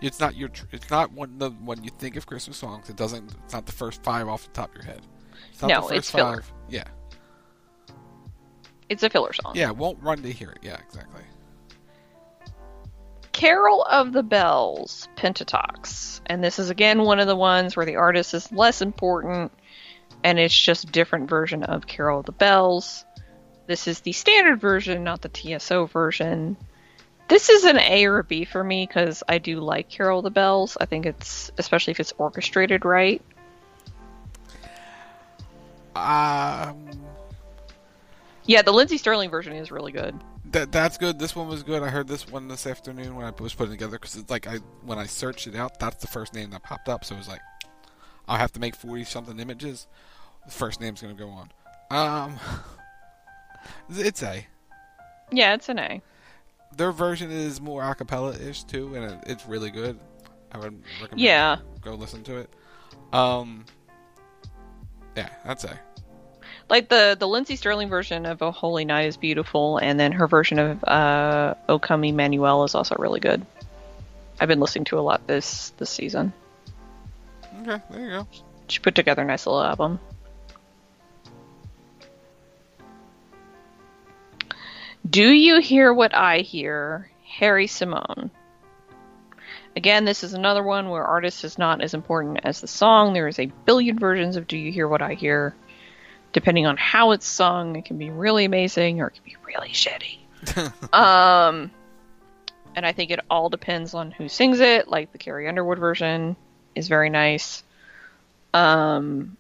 It's not your. It's not one the when you think of Christmas songs. It doesn't. It's not the first five off the top of your head. It's not No, the first it's filler. five. Yeah. It's a filler song. Yeah. Won't run to hear it. Yeah. Exactly. Carol of the Bells, Pentatonix. And this is again one of the ones where the artist is less important and it's just a different version of Carol of the Bells. This is the standard version, not the TSO version. This is an A or a B for me because I do like Carol of the Bells. I think it's, especially if it's orchestrated right. Um. Yeah, the Lindsey Stirling version is really good. That that's good. This one was good. I heard this one this afternoon when I was putting it together because it's like I when I searched it out, that's the first name that popped up. So it was like, I'll have to make forty something images. The first name's gonna go on. Um, it's a. Yeah, it's an A. Their version is more acapella ish too, and it, it's really good. I would recommend. Yeah. Go listen to it. Um. Yeah, that's a. like the the Lindsey Stirling version of "O Holy Night" is beautiful, and then her version of uh, "O Come Emmanuel" is also really good. I've been listening to a lot this this season. Okay, there you go. She put together a nice little album. Do you hear what I hear? Harry Simone. Again, this is another one where artist is not as important as the song. There is a billion versions of Do You Hear What I Hear. Depending on how it's sung, it can be really amazing or it can be really shitty. um, and I think it all depends on who sings it. Like the Carrie Underwood version is very nice. Um,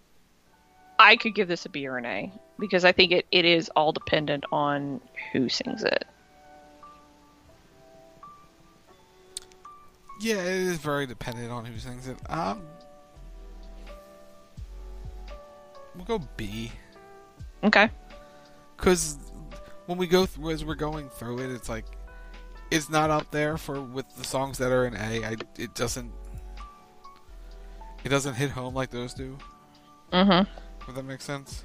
I could give this a B or an A because I think it, it is all dependent on who sings it. Yeah, it is very dependent on who sings it. Um, we'll go B. Okay. Because when we go through, as we're going through it, it's like it's not up there for with the songs that are in A. I, it doesn't. It doesn't hit home like those do. Mm-hmm. If that make sense.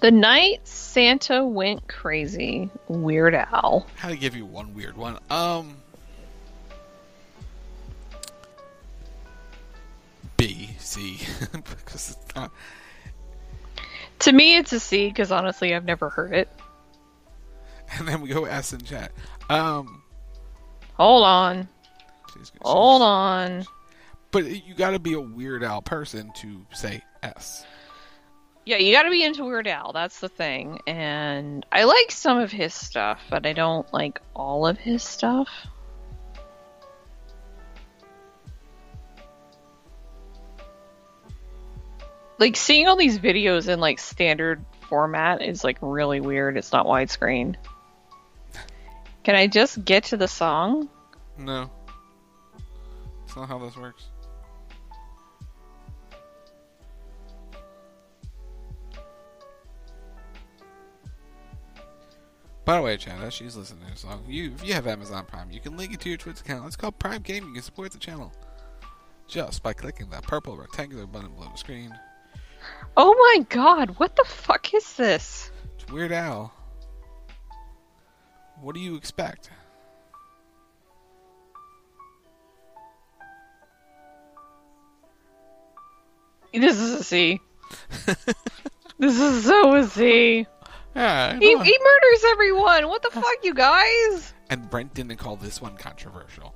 The night Santa went crazy. Weird Al. How to give you one weird one? Um. B C because it's not. To me, it's a C because honestly, I've never heard it. And then we go S in chat. Um. Hold on. She's- Hold on. But you got to be a Weird Al person to say S. Yeah, you gotta be into Weird Al, that's the thing. And I like some of his stuff, but I don't like all of his stuff. Like seeing all these videos in like standard format is like really weird. It's not widescreen. Can I just get to the song? No. That's not how this works. By the way, Chad, as she's listening to this song, you if you have Amazon Prime, you can link it to your Twitch account. It's called Prime Gaming. You can support the channel just by clicking that purple rectangular button below the screen. Oh my god, what the fuck is this? It's Weird Al. What do you expect? This is a C. this is so a C. Yeah, He, he murders everyone. What the fuck, you guys? And Brent didn't call this one controversial.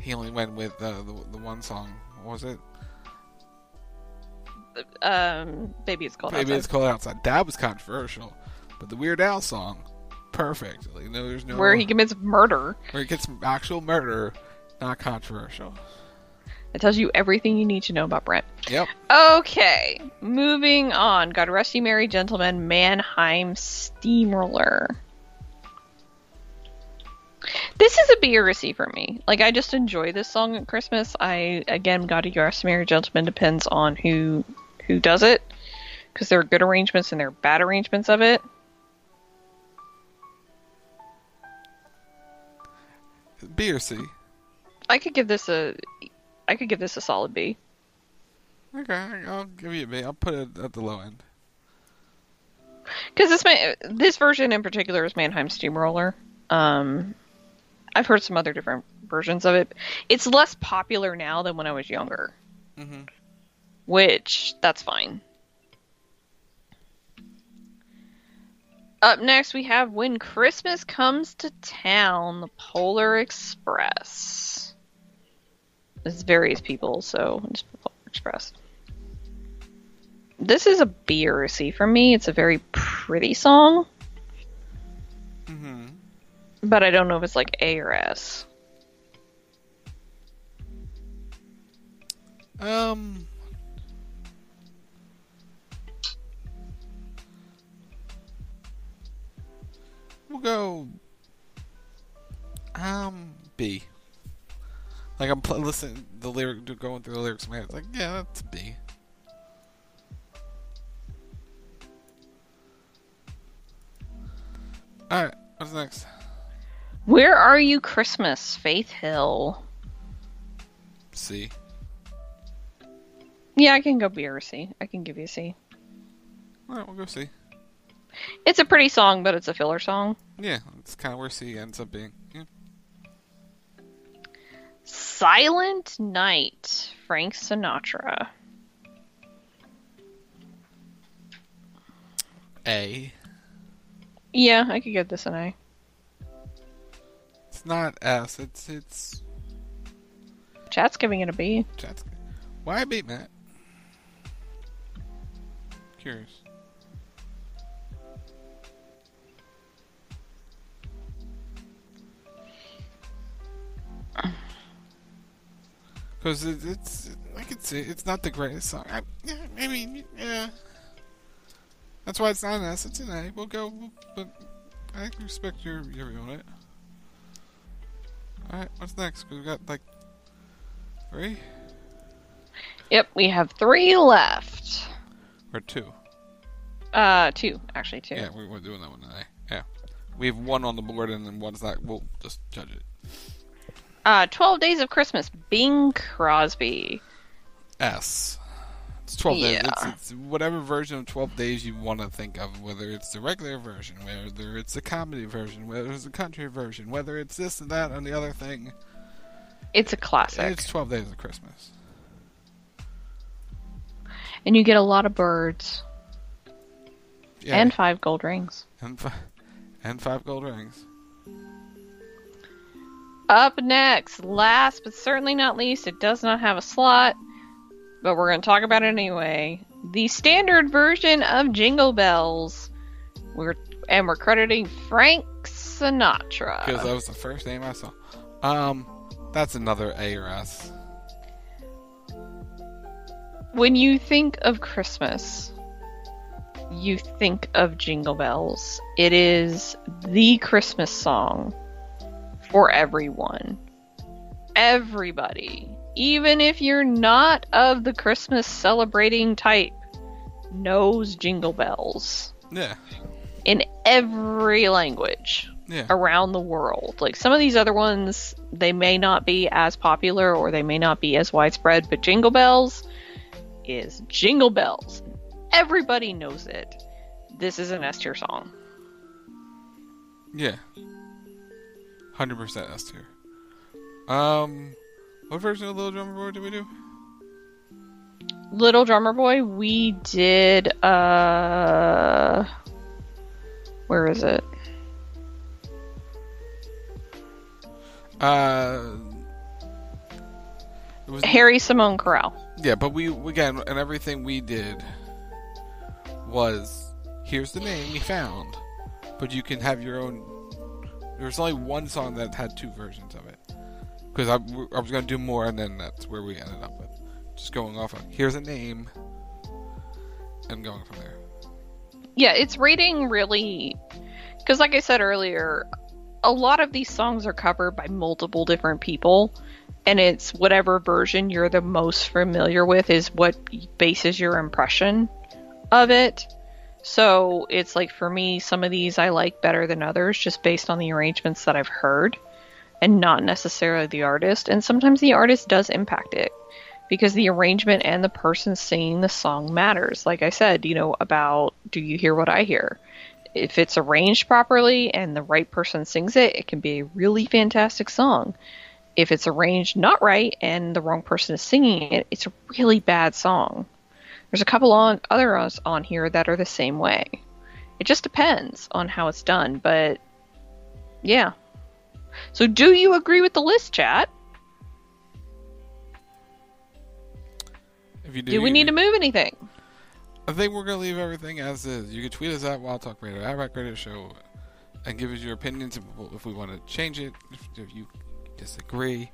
He only went with uh, the the one song. What was it? Um, baby, it's called. Maybe Outside. it's called outside. That was controversial, but the Weird Al song, perfect. Like, no, there's no where he commits murder. where he gets actual murder, not controversial. It tells you everything you need to know about Brent. Yep. Okay, moving on. God rest you, merry gentlemen. Mannheim Steamroller. This is a B or a C for me. Like, I just enjoy this song at Christmas. I again, God rest you, merry gentlemen depends on who who does it, because there are good arrangements and there are bad arrangements of it. B or C. I could give this a, I could give this a solid B. Okay, I'll give you a B. I'll put it at the low end. Because this this version in particular is Mannheim Steamroller. Um, I've heard some other different versions of it. It's less popular now than when I was younger, Mhm. which that's fine. Up next, we have When Christmas Comes to Town, the Polar Express. It's various people, so just put Express. This is a B or a C for me. It's a very pretty song, Mm-hmm. but I don't know if it's like A or S. Um. We'll go. Um, B. Like I'm pl- listening the lyric, going through the lyrics in my head. It's like, yeah, that's B. All right, what's next? Where Are You Christmas, Faith Hill? C. Yeah, I can go B or C. I can give you a C. All right, we'll go C. It's a pretty song, but it's a filler song. Yeah, it's kind of where C ends up being. Silent Night, Frank Sinatra. A. Yeah, I could give this an A. It's not S. It's it's. Chat's giving it a B. Chat's. Why B, Matt? Curious. Because it, it's, I could see it's not the greatest song. I, yeah, I mean, yeah. That's why it's not an S. It's an A. We'll go, but I respect your your view on it. All right, what's next? We've got like three Yep, we have three left. or two. Uh, two actually, two. Yeah, we, we're doing that one today. Yeah, we have one on the board, and then one's not. We'll just judge it. Uh, Twelve Days of Christmas, Bing Crosby. S. It's 12 days. It's, it's whatever version of 12 days you want to think of, whether it's the regular version, whether it's the comedy version, whether it's the country version, whether it's this and that and the other thing. It's a classic, It's 12 days of Christmas. and you get a lot of birds Yeah. and five gold rings. and, fi- and five gold rings. Up next, last but certainly not least, it does not have a slot, but we're going to talk about it anyway. The standard version of Jingle Bells. We're and we're crediting Frank Sinatra. Because that was the first name I saw. Um, that's another A or S. When you think of Christmas, you think of Jingle Bells. It is the Christmas song for everyone. Everybody, even if you're not of the Christmas celebrating type, knows Jingle Bells Yeah. in every language Yeah. around the world. Like some of these other ones, they may not be as popular or they may not be as widespread, but Jingle Bells is Jingle Bells. Everybody knows it. This is an S tier song. Yeah. 100% S tier. Um, what version of Little Drummer Boy did we do? Little Drummer Boy, we did uh where is it? Uh, it was Harry Simone Chorale. Yeah, but we again, and everything we did was here's the name we found, but you can have your own. There's only one song that had two versions of it because I, I was gonna do more, and then that's where we ended up with just going off of here's a name and going from there. Yeah, it's rating really because, like I said earlier, a lot of these songs are covered by multiple different people, and it's whatever version you're the most familiar with is what bases your impression of it. So it's like for me, some of these I like better than others just based on the arrangements that I've heard and not necessarily the artist. And sometimes the artist does impact it because the arrangement and the person singing the song matters. Like I said, you know, about do you hear what I hear? If it's arranged properly and the right person sings it, it can be a really fantastic song. If it's arranged not right and the wrong person is singing it, it's a really bad song. There's a couple on others on here that are the same way. It just depends on how it's done, but yeah. So do you agree with the list, chat? If you do, Do we you need to move anything? I think we're gonna leave everything as is. You can tweet us at Wild Talk Radio, at Radio Show, and give us your opinions if, if we want to change it. If, if you disagree,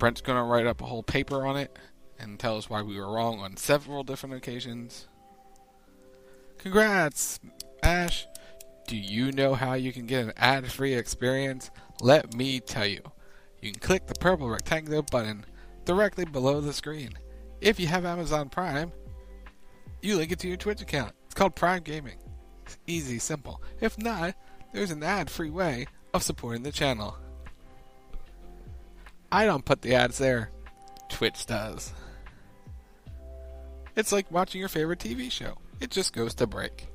Brent's gonna write up a whole paper on it and tell us why we were wrong on several different occasions. Congrats, Ash! Do you know how you can get an ad-free experience? Let me tell you. You can click the purple rectangular button directly below the screen. If you have Amazon Prime, you link it to your Twitch account. It's called Prime Gaming. It's easy, simple. If not, there's an ad-free way of supporting the channel. I don't put the ads there. Twitch does. It's like watching your favorite TV show. It just goes to break.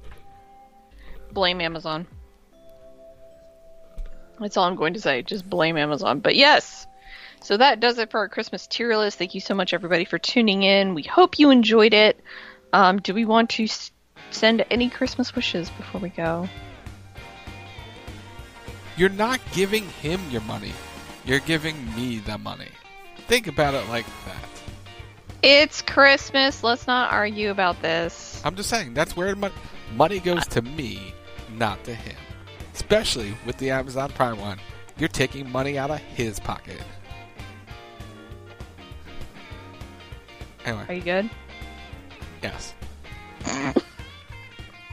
blame Amazon. That's all I'm going to say. Just blame Amazon. But yes. So that does it for our Christmas tier list. Thank you so much, everybody, for tuning in. We hope you enjoyed it. Um, do we want to s- send any Christmas wishes before we go? You're not giving him your money. You're giving me the money. Think about it like that. It's Christmas. Let's not argue about this. I'm just saying that's where mon- money goes to me, not to him. Especially with the Amazon Prime one, you're taking money out of his pocket. Anyway. Are you good? Yes.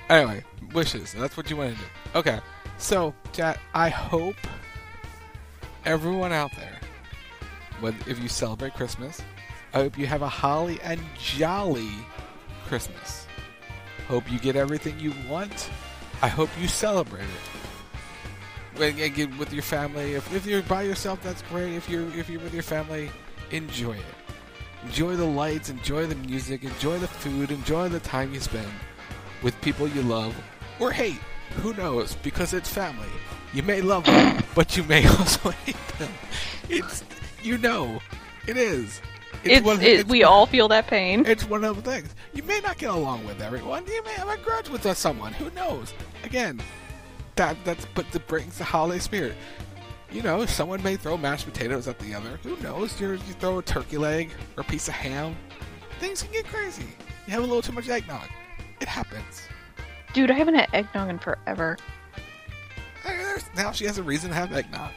anyway, wishes. That's what you want to do. Okay. So, chat, I hope everyone out there, if you celebrate Christmas, I hope you have a holly and jolly Christmas. Hope you get everything you want. I hope you celebrate it. Again with your family, if, if you're by yourself, that's great. If you're if you're with your family, enjoy it. Enjoy the lights, enjoy the music, enjoy the food, enjoy the time you spend with people you love or hate. Who knows? Because it's family. You may love them, but you may also hate them. It's you know, it is. It's, one- it, we all feel that pain. It's one of the things. You may not get along with everyone. You may have a grudge with someone. Who knows? Again, that that's but that brings the holiday spirit. You know, someone may throw mashed potatoes at the other. Who knows? you you throw a turkey leg or a piece of ham. Things can get crazy. You have a little too much eggnog. It happens. Dude, I haven't had eggnog in forever. Now she has a reason to have eggnog.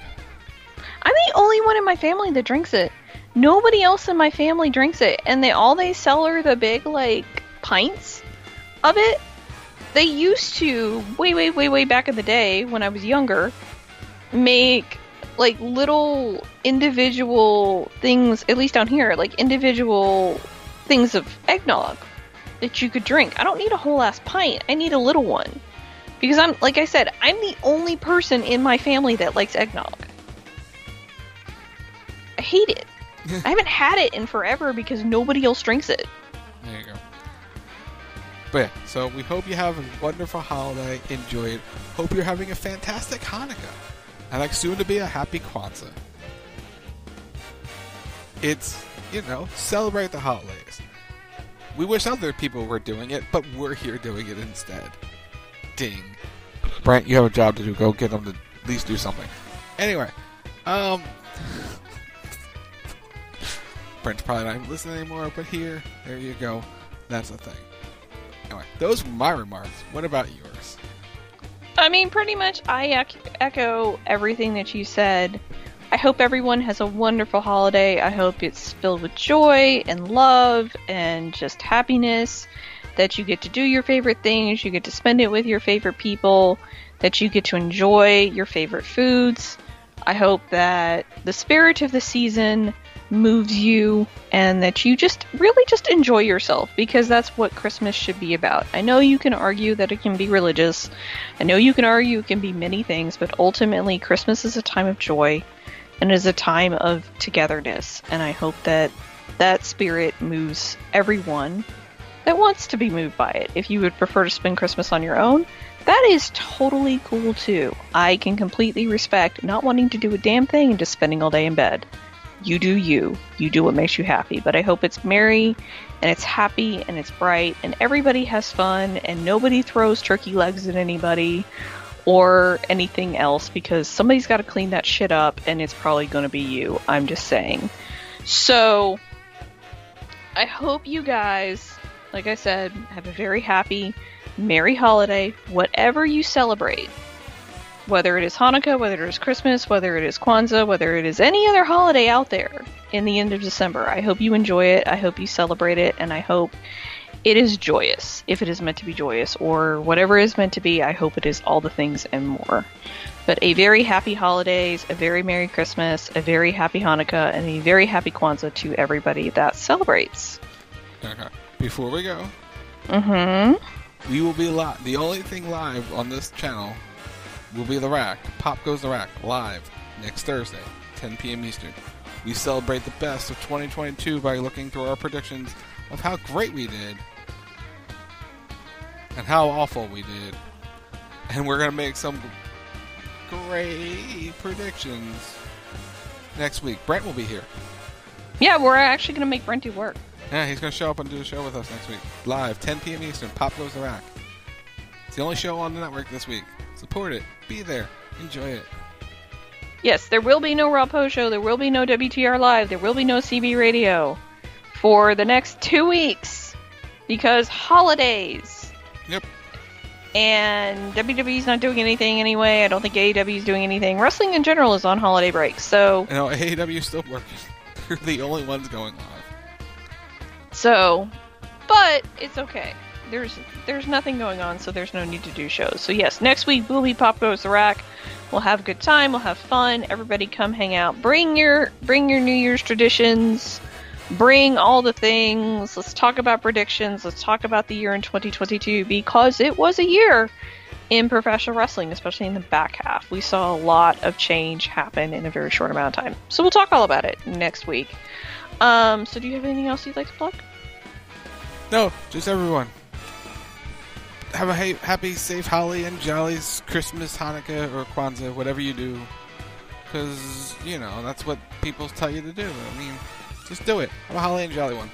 I'm the only one in my family that drinks it. Nobody else in my family drinks it, and they all they sell are the big like pints of it. They used to way, way, way, way back in the day when I was younger, make like little individual things. At least down here, like individual things of eggnog that you could drink. I don't need a whole ass pint. I need a little one because I'm like I said, I'm the only person in my family that likes eggnog. I hate it. I haven't had it in forever because nobody else drinks it. There you go. But yeah, so we hope you have a wonderful holiday. Enjoy it. Hope you're having a fantastic Hanukkah. And like soon to be a happy Kwanzaa. It's, you know, celebrate the holidays. We wish other people were doing it, but we're here doing it instead. Ding. Brent, you have a job to do. Go get them to at least do something. Anyway, um, Brent's probably not listening anymore, but here, there you go. That's the thing. Anyway, those were my remarks. What about yours? I mean, pretty much, I echo everything that you said. I hope everyone has a wonderful holiday. I hope it's filled with joy and love and just happiness. That you get to do your favorite things, you get to spend it with your favorite people, that you get to enjoy your favorite foods. I hope that the spirit of the season moves you and that you just really just enjoy yourself because that's what Christmas should be about. I know you can argue that it can be religious. I know you can argue it can be many things, but ultimately Christmas is a time of joy and is a time of togetherness and I hope that that spirit moves everyone that wants to be moved by it. If you would prefer to spend Christmas on your own, that is totally cool too. I can completely respect not wanting to do a damn thing and just spending all day in bed. You do you. You do what makes you happy. But I hope it's merry and it's happy and it's bright and everybody has fun and nobody throws turkey legs at anybody or anything else because somebody's got to clean that shit up and it's probably going to be you. I'm just saying. So I hope you guys, like I said, have a very happy, merry holiday, whatever you celebrate. Whether it is Hanukkah, whether it is Christmas, whether it is Kwanzaa, whether it is any other holiday out there in the end of December, I hope you enjoy it. I hope you celebrate it, and I hope it is joyous, if it is meant to be joyous, or whatever is meant to be, I hope it is all the things and more. But a very happy holidays, a very Merry Christmas, a very happy Hanukkah, and a very happy Kwanzaa to everybody that celebrates. Okay. Before we go, Mm-hmm. we will be live. The only thing live on this channel will be the rack. Pop goes the rack live next Thursday, 10 p.m. Eastern. We celebrate the best of 2022 by looking through our predictions of how great we did and how awful we did. And we're gonna make some great predictions next week. Brent will be here. Yeah, we're actually going to make Brent do work. Yeah, he's going to show up and do a show with us next week. Live, 10 p.m. Eastern. Pop Goes the Rack. It's the only show on the network this week. Support it. Be there. Enjoy it. Yes, there will be no Raw Post Show, there will be no WTR Live, there will be no CB Radio for the next two weeks because holidays. Yep. And WWE's not doing anything anyway. I don't think AEW is doing anything. Wrestling in general is on holiday break, so You know, AEW still working. They're the only ones going live. So, but it's okay. There's there's nothing going on, so there's no need to do shows. So yes, next week we'll be Pop Goes the Rack. We'll have a good time. We'll have fun. Everybody come hang out. Bring your bring your New Year's traditions. Bring all the things. Let's talk about predictions. Let's talk about the year in 2022 because it was a year in professional wrestling, especially in the back half. We saw a lot of change happen in a very short amount of time. So we'll talk all about it next week. Um, so do you have anything else you'd like to plug? No, just everyone. Have a ha- happy, safe, holly and jollies Christmas, Hanukkah, or Kwanzaa, whatever you do. Because, you know, that's what people tell you to do. I mean, just do it. Have a holly and jolly one.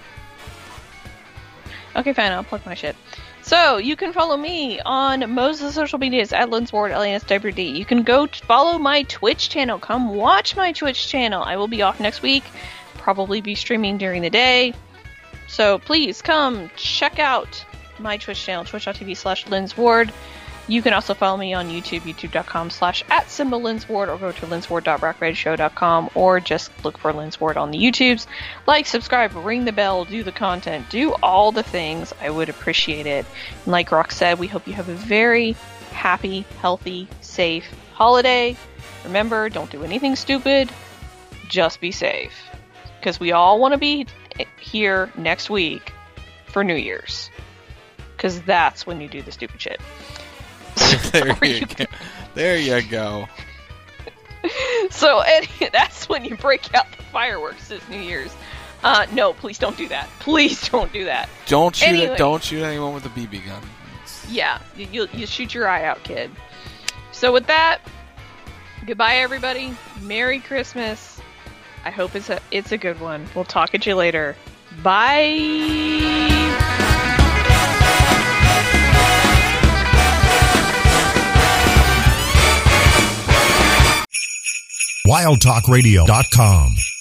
Okay, fine. I'll plug my shit. So you can follow me on most of the social medias at L-A-N-S-W-D. You can go follow my Twitch channel. Come watch my Twitch channel. I will be off next week. Probably be streaming during the day. So please come check out my Twitch channel, twitch.tv slash linsward. You can also follow me on YouTube, youtube.com slash at symbol linsward, or go to linsward.rockradioshow.com, or just look for linsward on the YouTubes. Like, subscribe, ring the bell, do the content, do all the things. I would appreciate it. And like Rock said, we hope you have a very happy, healthy, safe holiday. Remember, don't do anything stupid. Just be safe. Because we all want to be here next week for New Year's. Because that's when you do the stupid shit. there, you go. there you go. So and that's when you break out the fireworks this New Year's. Uh, no, please don't do that. Please don't do that. Don't shoot Anyway. it. Don't shoot anyone with a BB gun. Yeah, you, you you shoot your eye out, kid. So with that, goodbye everybody. Merry Christmas. I hope it's a it's a good one. We'll talk at you later. Bye. wildtalkradio.com.